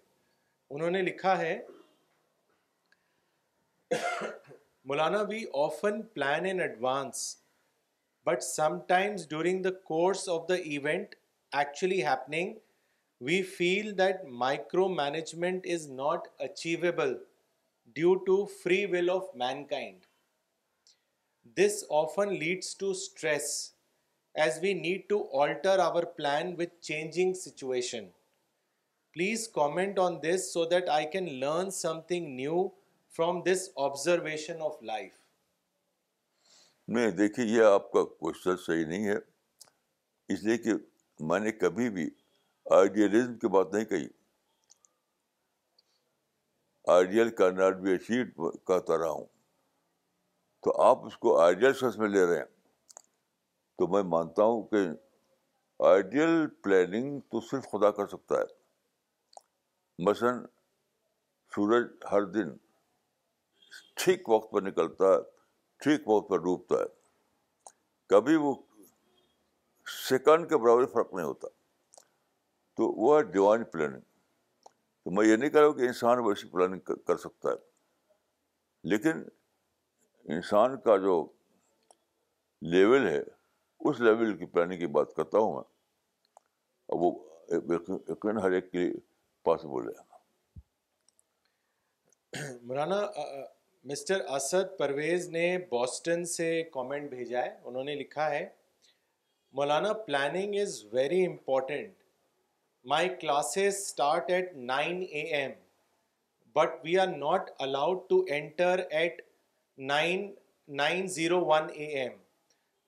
انہوں نے لکھا ہے مولانا we often plan in advance but sometimes during the course of the event actually we feel that micro management is not achievable due to free will of mankind this often لیڈسرشن please comment on this so that I can learn something new from this observation دیکھیے یہ آپ کا question صحیح نہیں ہے اس لیے کہ میں نے کبھی بھی آئیڈیلزم کی بات نہیں کہی آئیڈیل کا ناٹ بی اچیو کہتا رہا ہوں تو آپ اس کو آئیڈیل سینس میں لے رہے ہیں تو میں مانتا ہوں کہ آئیڈیل پلاننگ تو صرف خدا کر سکتا ہے مثلاً سورج ہر دن ٹھیک وقت پر نکلتا ہے ٹھیک وقت پر ڈوبتا ہے کبھی وہ سیکنڈ کے برابر فرق نہیں ہوتا تو وہ ہے ڈیوائن پلاننگ تو میں یہ نہیں کہہ رہا ہوں کہ انسان ویسی پلاننگ کر سکتا ہے لیکن انسان کا جو لیول ہے اس لیول کی پلاننگ کی بات کرتا ہوں میں وہ یقین ہر ایک کے پاسبل ہے مولانا مسٹر اسد پرویز نے بوسٹن سے کامنٹ بھیجا ہے انہوں نے لکھا ہے مولانا planning is very important My classes start at 9 AM, but we are not allowed to enter at 9:01 AM.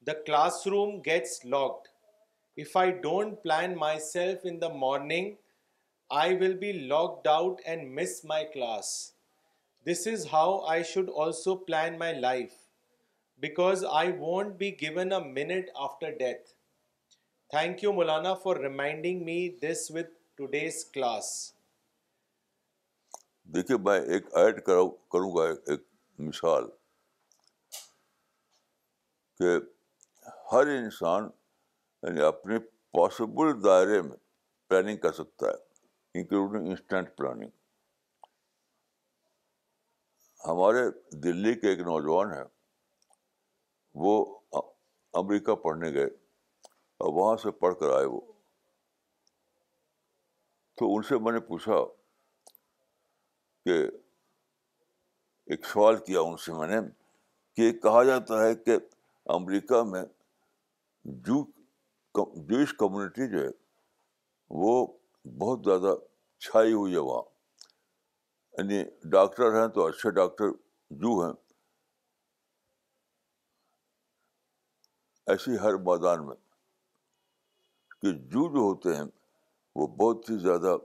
The classroom gets locked. If I don't plan myself in the morning, I will be locked out and miss my class. This is how I should also plan my life, because I won't be given a minute after death. Thank you Maulana for reminding me this with today's class دیکھیے میں ایک add کروں گا ایک مثال کہ ہر انسان یعنی اپنے پاسبل دائرے میں پلاننگ کر سکتا ہے انکلوڈنگ انسٹنٹ پلاننگ ہمارے دلی کے ایک نوجوان ہیں وہ امریکہ پڑھنے گئے اور وہاں سے پڑھ کر آئے وہ تو ان سے میں نے پوچھا کہ ایک سوال کیا ان سے میں نے کہ کہا جاتا ہے کہ امریکہ میں جوش کمیونٹی جو ہے وہ بہت زیادہ چھائی ہوئی ہے وہاں یعنی ڈاکٹر ہیں تو اچھے ڈاکٹر جو ہیں ایسی ہر میدان میں کہ جو جو ہوتے ہیں وہ بہت ہی زیادہ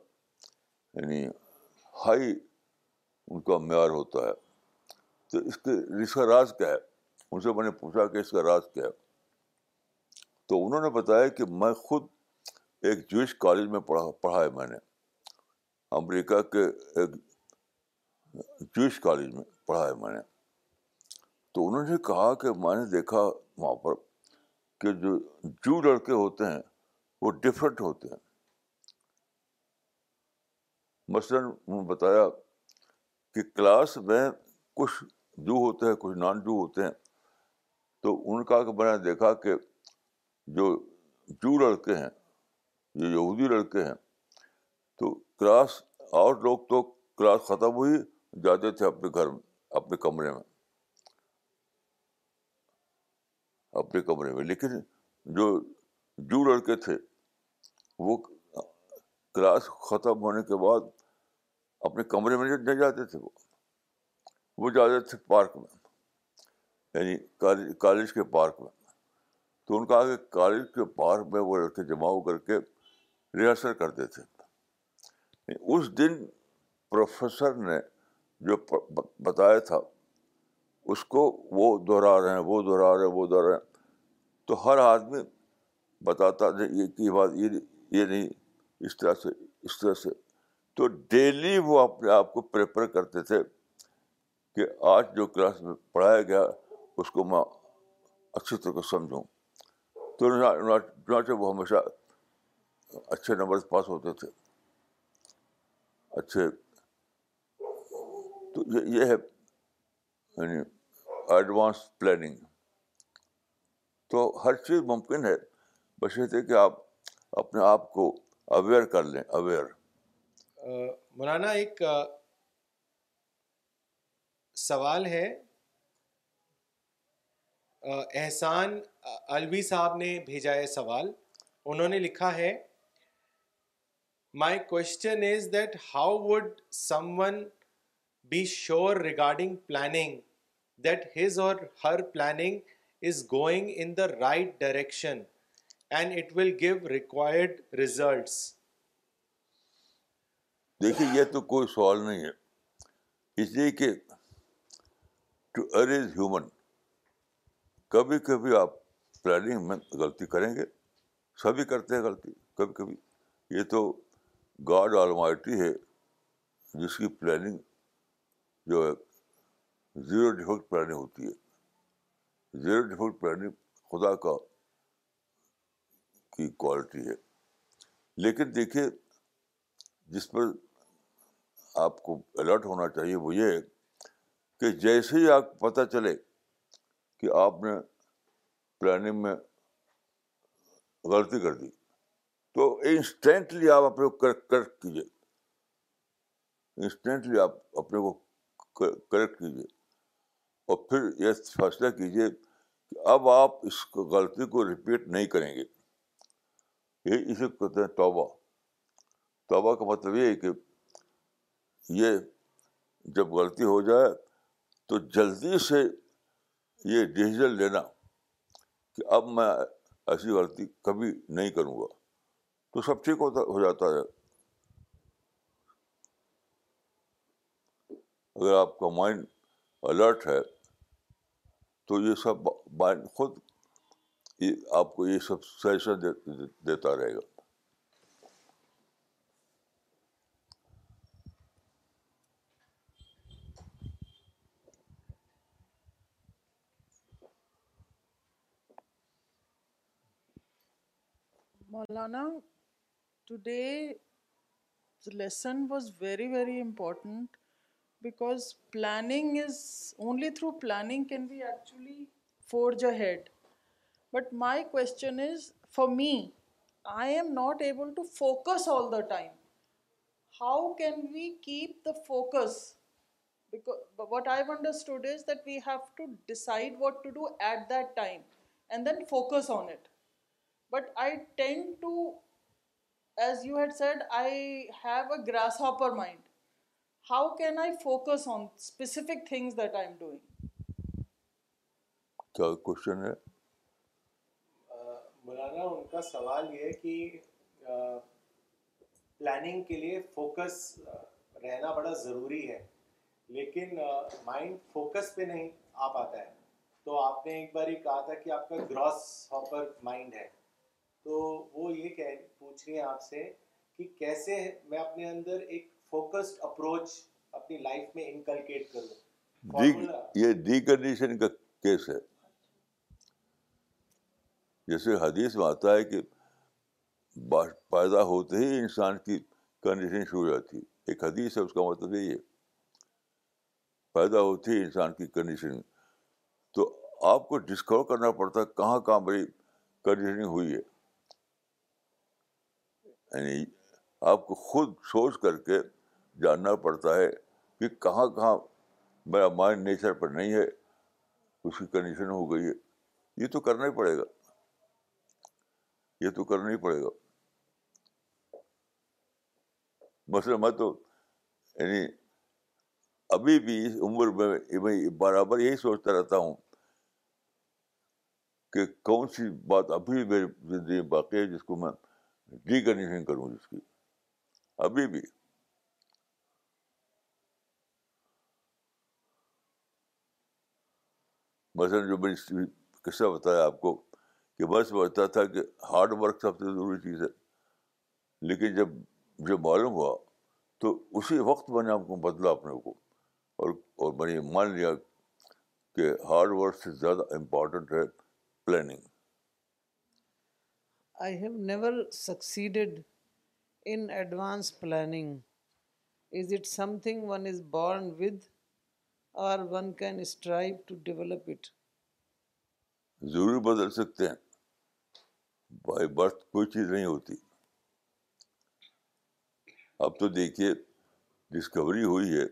یعنی ہائی ان کا معیار ہوتا ہے تو اس کے اس کا راز کیا ہے ان سے میں نے پوچھا کہ اس کا راز کیا ہے تو انہوں نے بتایا کہ میں خود ایک جوئش کالج میں پڑھا پڑھا ہے میں نے امریکہ کے ایک جوش کالج میں پڑھا ہے میں نے تو انہوں نے کہا کہ میں نے دیکھا وہاں پر کہ جو جو لڑکے ہوتے ہیں وہ ڈفرینٹ ہوتے ہیں مثلاً انہوں نے بتایا کہ کلاس میں کچھ جو ہوتے ہیں کچھ نان جو ہوتے ہیں تو ان کا کہ میں نے دیکھا کہ جو جو لڑکے ہیں جو یہودی لڑکے ہیں تو کلاس اور لوگ تو کلاس ختم ہوئی جاتے تھے اپنے گھر میں اپنے کمرے میں اپنے کمرے میں لیکن جو جو لڑکے تھے وہ کلاس ختم ہونے کے بعد اپنے کمرے میں نہیں جاتے تھے وہ وہ جاتے تھے پارک میں یعنی کالج کالج کے پارک میں تو ان کا کہ کالج کے پارک میں وہ لڑکے جمع ہو کر کے ریہرسل کرتے تھے اس دن پروفیسر نے جو بتایا تھا اس کو وہ دہرا رہے ہیں وہ دہرا رہے ہیں وہ دہرا رہے ہیں تو ہر آدمی بتاتا نہیں یہ کی بات یہ نہیں یہ نہیں اس طرح سے اس طرح سے تو ڈیلی وہ اپنے آپ کو پریپر کرتے تھے کہ آج جو کلاس میں پڑھایا گیا اس کو میں اچھی طرح سمجھوں تو چنانچہ وہ ہمیشہ اچھے نمبر پاس ہوتے تھے اچھے تو یہ ہے یعنی ایڈوانس پلاننگ تو ہر چیز ممکن ہے بشرط کہ آپ آپ اپنے کو اویئر اویئر کر لیں مولانا ایک سوال ہے احسان الوی صاحب نے بھیجا ہے سوال انہوں نے لکھا ہے my question is that how would someone be sure regarding planning that his or her planning is going in the right direction and it will give required results دیکھیے یہ تو کوئی سوال نہیں ہے اس لیے کہ ٹو اریز ہیومن کبھی کبھی آپ پلاننگ میں غلطی کریں گے سبھی کرتے ہیں غلطی کبھی کبھی یہ تو گاڈ آلمائٹی ہے جس کی پلاننگ جو ہے زیرو ڈیفکٹ پلاننگ ہوتی ہے زیرو ڈیفکٹ پلاننگ خدا کا کی کوالٹی ہے لیکن دیکھیے جس پر آپ کو الرٹ ہونا چاہیے وہ یہ کہ جیسے ہی آپ پتہ چلے کہ آپ نے پلاننگ میں غلطی کر دی تو انسٹینٹلی آپ اپنے کو کریکٹ کریکٹ کیجیے انسٹینٹلی آپ اپنے کو کریکٹ کیجیے اور پھر یہ فیصلہ کیجیے کہ اب آپ اس غلطی کو رپیٹ نہیں کریں گے یہ اسے کہتے ہیں توبہ توبہ کا مطلب یہ ہے کہ یہ جب غلطی ہو جائے تو جلدی سے یہ ڈیسیزن لینا کہ اب میں ایسی غلطی کبھی نہیں کروں گا تو سب ٹھیک ہوتا ہو جاتا ہے اگر آپ کا مائنڈ الرٹ ہے تو یہ سب خود آپ کو یہ سب دیتا رہے گا مولانا today lesson was very very important because planning is only through planning can be actually for head But my question is, for me, I am not able to focus all the time. How can we keep the focus? Because what I've understood is that we have to decide what to do at that time and then focus on it. But I tend to, as you had said, I have a grasshopper mind. How can I focus on specific things that I'm doing? Good question. Maulana ان کا سوال یہ ہے کہ planning کے لیے focus رہنا بڑا ضروری ہے لیکن مائنڈ فوکس پہ نہیں آ پاتا ہے تو آپ نے ایک بار یہ کہا تھا کہ آپ کا گراس ہاپر مائنڈ ہے تو وہ یہ کہہ پوچھ رہے ہیں آپ سے کہ کیسے میں اپنے اندر ایک فوکسڈ اپروچ اپنی لائف میں انکلکیٹ کروں جی، یہ ڈیکنڈیشن کا کیس ہے جیسے حدیث میں آتا ہے کہ پیدا ہوتے ہی انسان کی کنڈیشن شروع ہو جاتی ہے ایک حدیث ہے اس کا مطلب یہی ہے پیدا ہوتی ہے انسان کی کنڈیشن تو آپ کو ڈسکور کرنا پڑتا ہے کہاں کہاں بڑی کنڈیشننگ ہوئی ہے یعنی آپ کو خود سوچ کر کے جاننا پڑتا ہے کہ کہاں کہاں میرا مائنڈ نیچر پر نہیں ہے اس کی کنڈیشن ہو گئی ہے یہ تو کرنا ہی پڑے گا یہ تو کرنا ہی پڑے گا مثلاً میں تو یعنی ابھی بھی اس عمر میں برابر یہی سوچتا رہتا ہوں کہ کون سی بات ابھی بھی میری زندگی میں باقی ہے جس کو میں ڈی کنڈیشن کروں جس کی ابھی بھی مثلاً جو میں نے قصہ بتایا آپ کو کہ میں سمجھتا تھا کہ ہارڈ ورک سب سے ضروری چیز ہے لیکن جب مجھے معلوم ہوا تو اسی وقت میں نے آپ کو بدلا اپنے کو اور اور میں نے مان لیا کہ ہارڈ ورک سے زیادہ امپورٹنٹ ہے planning I have never succeeded in advance planning is it something one is born with or one can strive to develop it ضرور بدل سکتے ہیں بائی برتھ کوئی چیز نہیں ہوتی اب تو دیکھیے ڈسکوری ہوئی ہے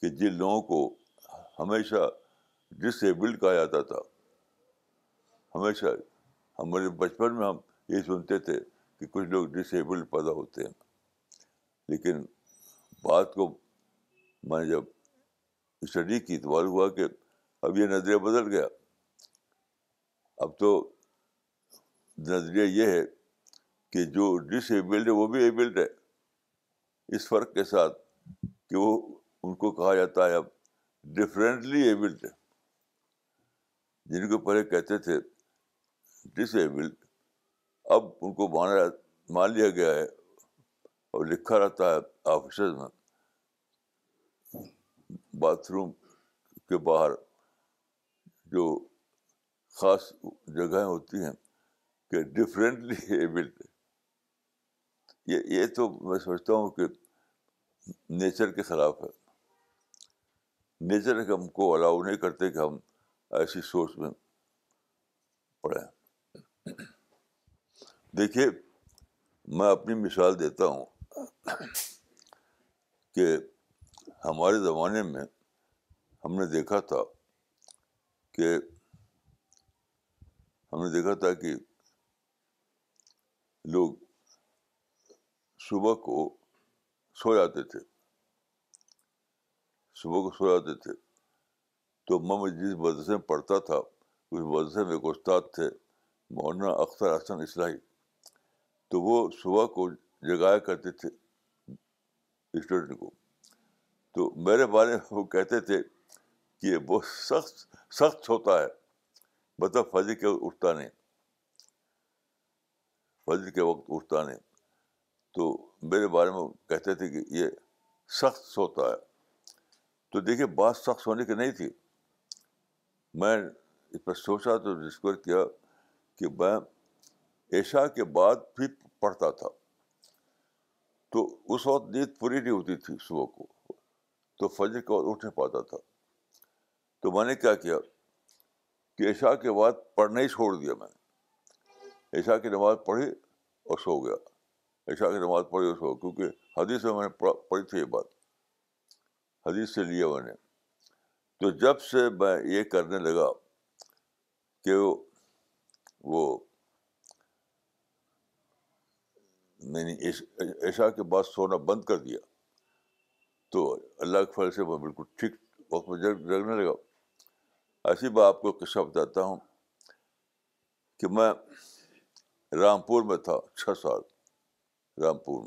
کہ جن لوگوں کو ہمیشہ ڈس ایبلڈ کہا جاتا تھا ہمیشہ ہمارے بچپن میں ہم یہ سنتے تھے کہ کچھ لوگ ڈس ایبلڈ پیدا ہوتے ہیں لیکن بات کو میں نے جب اسٹڈی کی معلوم ہوا کہ اب یہ نظریہ بدل گیا اب تو نظریہ یہ ہے کہ جو ڈس ایبلڈ ہے وہ بھی ایبلڈ ہے اس فرق کے ساتھ کہ وہ ان کو کہا جاتا ہے اب ڈفرینٹلی ایبلڈ ہے جن کو پہلے کہتے تھے ڈس ایبلڈ اب ان کو مانا مان لیا گیا ہے اور لکھا رہتا ہے آفیسز میں باتھ روم کے باہر جو خاص جگہیں ہوتی ہیں ڈفرینٹلی ایبلڈ یہ یہ تو میں سمجھتا ہوں کہ نیچر کے خلاف ہے نیچر ہم کو الاؤ نہیں کرتے کہ ہم ایسی سوچ میں پڑھیں دیکھیے میں اپنی مثال دیتا ہوں کہ ہمارے زمانے میں ہم نے دیکھا تھا کہ ہم نے دیکھا تھا کہ لوگ صبح کو سو جاتے تھے صبح کو سو جاتے تھے تو میں جس مدرسے میں پڑھتا تھا اس مدرسے میں ایک استاد تھے مولانا اختر احسن اسلحی تو وہ صبح کو جگایا کرتے تھے اسٹوڈنٹ کو تو میرے بارے میں وہ کہتے تھے کہ وہ سخت سخت ہوتا ہے مطلب فضی کے اٹھتا نہیں فجر کے وقت اٹھتا نہیں تو میرے بارے میں کہتے تھے کہ یہ سخت سوتا ہے تو دیکھیے بات سخت ہونے کی نہیں تھی میں اس پر سوچا تو ڈسکور کیا کہ میں عشا کے بعد بھی پڑھتا تھا تو اس وقت نیند پوری نہیں ہوتی تھی صبح کو تو فجر کے بعد اٹھ نہیں پاتا تھا تو میں نے کیا کیا کہ عشا کے بعد پڑھنا ہی چھوڑ دیا میں عشاء کی نماز پڑھی اور سو گیا عشاء کی نماز پڑھی اور سو گیا کیونکہ حدیث میں میں نے پڑھی تھی یہ بات حدیث سے لیا میں نے تو جب سے میں یہ کرنے لگا کہ وہ میں یعنی نے عشاء کے بعد سونا بند کر دیا تو اللہ کے فضل سے میں بالکل ٹھیک وقت میں جگنے لگا ایسی میں آپ کو قصہ بتاتا ہوں کہ میں رام پور تھا چھ سال رام پور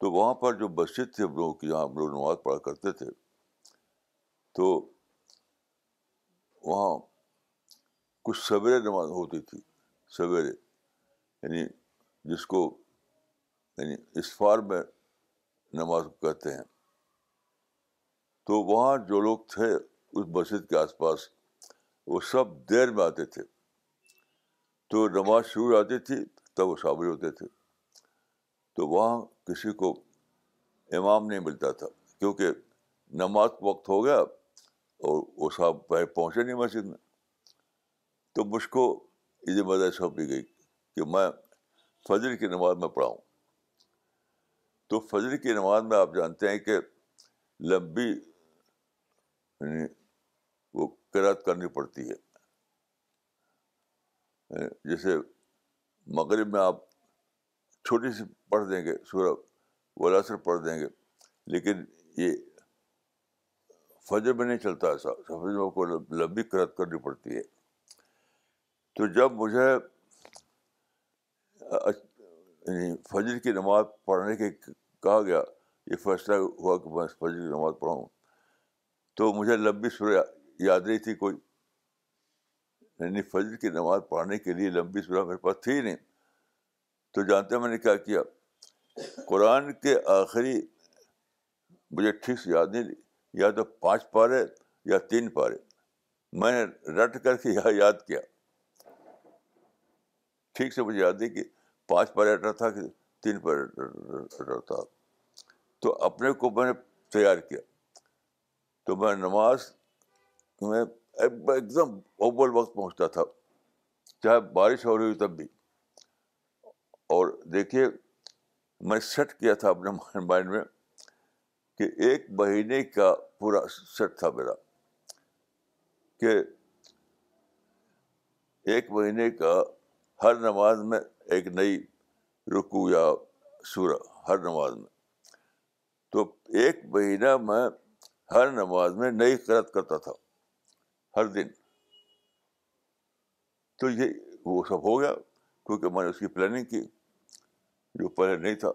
تو وہاں پر جو مسجد تھی ہم لوگوں کی جہاں ہم لوگ نماز پڑھا کرتے تھے تو وہاں کچھ سویرے نماز ہوتی تھی سویرے یعنی جس کو یعنی اسفار میں نماز کہتے ہیں تو وہاں جو لوگ تھے اس مسجد کے آس پاس وہ سب دیر میں آتے تھے تو نماز شروع آتی تھی تب وہ شامل ہوتے تھے تو وہاں کسی کو امام نہیں ملتا تھا کیونکہ نماز وقت ہو گیا اور وہ صاحب پہلے پہنچے نہیں مسجد میں تو مجھ کو یہ ذمہ سونپ سونپی گئی کہ میں فجر کی نماز میں پڑھاؤں تو فجر کی نماز میں آپ جانتے ہیں کہ لمبی یعنی وہ قرآد کرنی پڑتی ہے جیسے مغرب میں آپ چھوٹی سی پڑھ دیں گے سورہ ولاثر پڑھ دیں گے لیکن یہ فجر میں نہیں چلتا ایسا فجر میں کو لمبی کرت کرنی پڑتی ہے تو جب مجھے یعنی فجر کی نماز پڑھنے کے کہا گیا یہ فیصلہ ہوا کہ میں فجر کی نماز پڑھاؤں تو مجھے لمبی سورہ یاد نہیں تھی کوئی یعنی فجر کی نماز پڑھنے کے لیے لمبی صبح میرے پاس تھی نہیں تو جانتے میں نے کیا کیا قرآن کے آخری مجھے ٹھیک سے یاد نہیں یا تو پانچ پارے یا تین پارے میں نے رٹ کر کے یہ یاد کیا ٹھیک سے مجھے یاد نہیں کہ پانچ پارے رٹا تھا کہ تین پارے تھا تو اپنے کو میں نے تیار کیا تو میں نماز میں ایک دم اول وقت پہنچتا تھا چاہے بارش ہو رہی ہو تب بھی اور دیکھیے میں سیٹ کیا تھا اپنے مائنڈ میں کہ ایک مہینے کا پورا سیٹ تھا میرا کہ ایک مہینے کا ہر نماز میں ایک نئی رکو یا سورہ ہر نماز میں تو ایک مہینہ میں ہر نماز میں نئی قرت کرتا تھا ہر دن تو یہ وہ سب ہو گیا کیونکہ میں نے اس کی پلاننگ کی جو پہلے نہیں تھا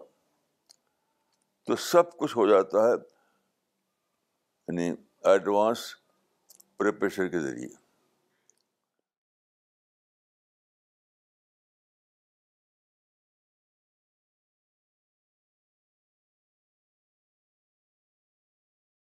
تو سب کچھ ہو جاتا ہے یعنی ایڈوانس پریپریشن کے ذریعے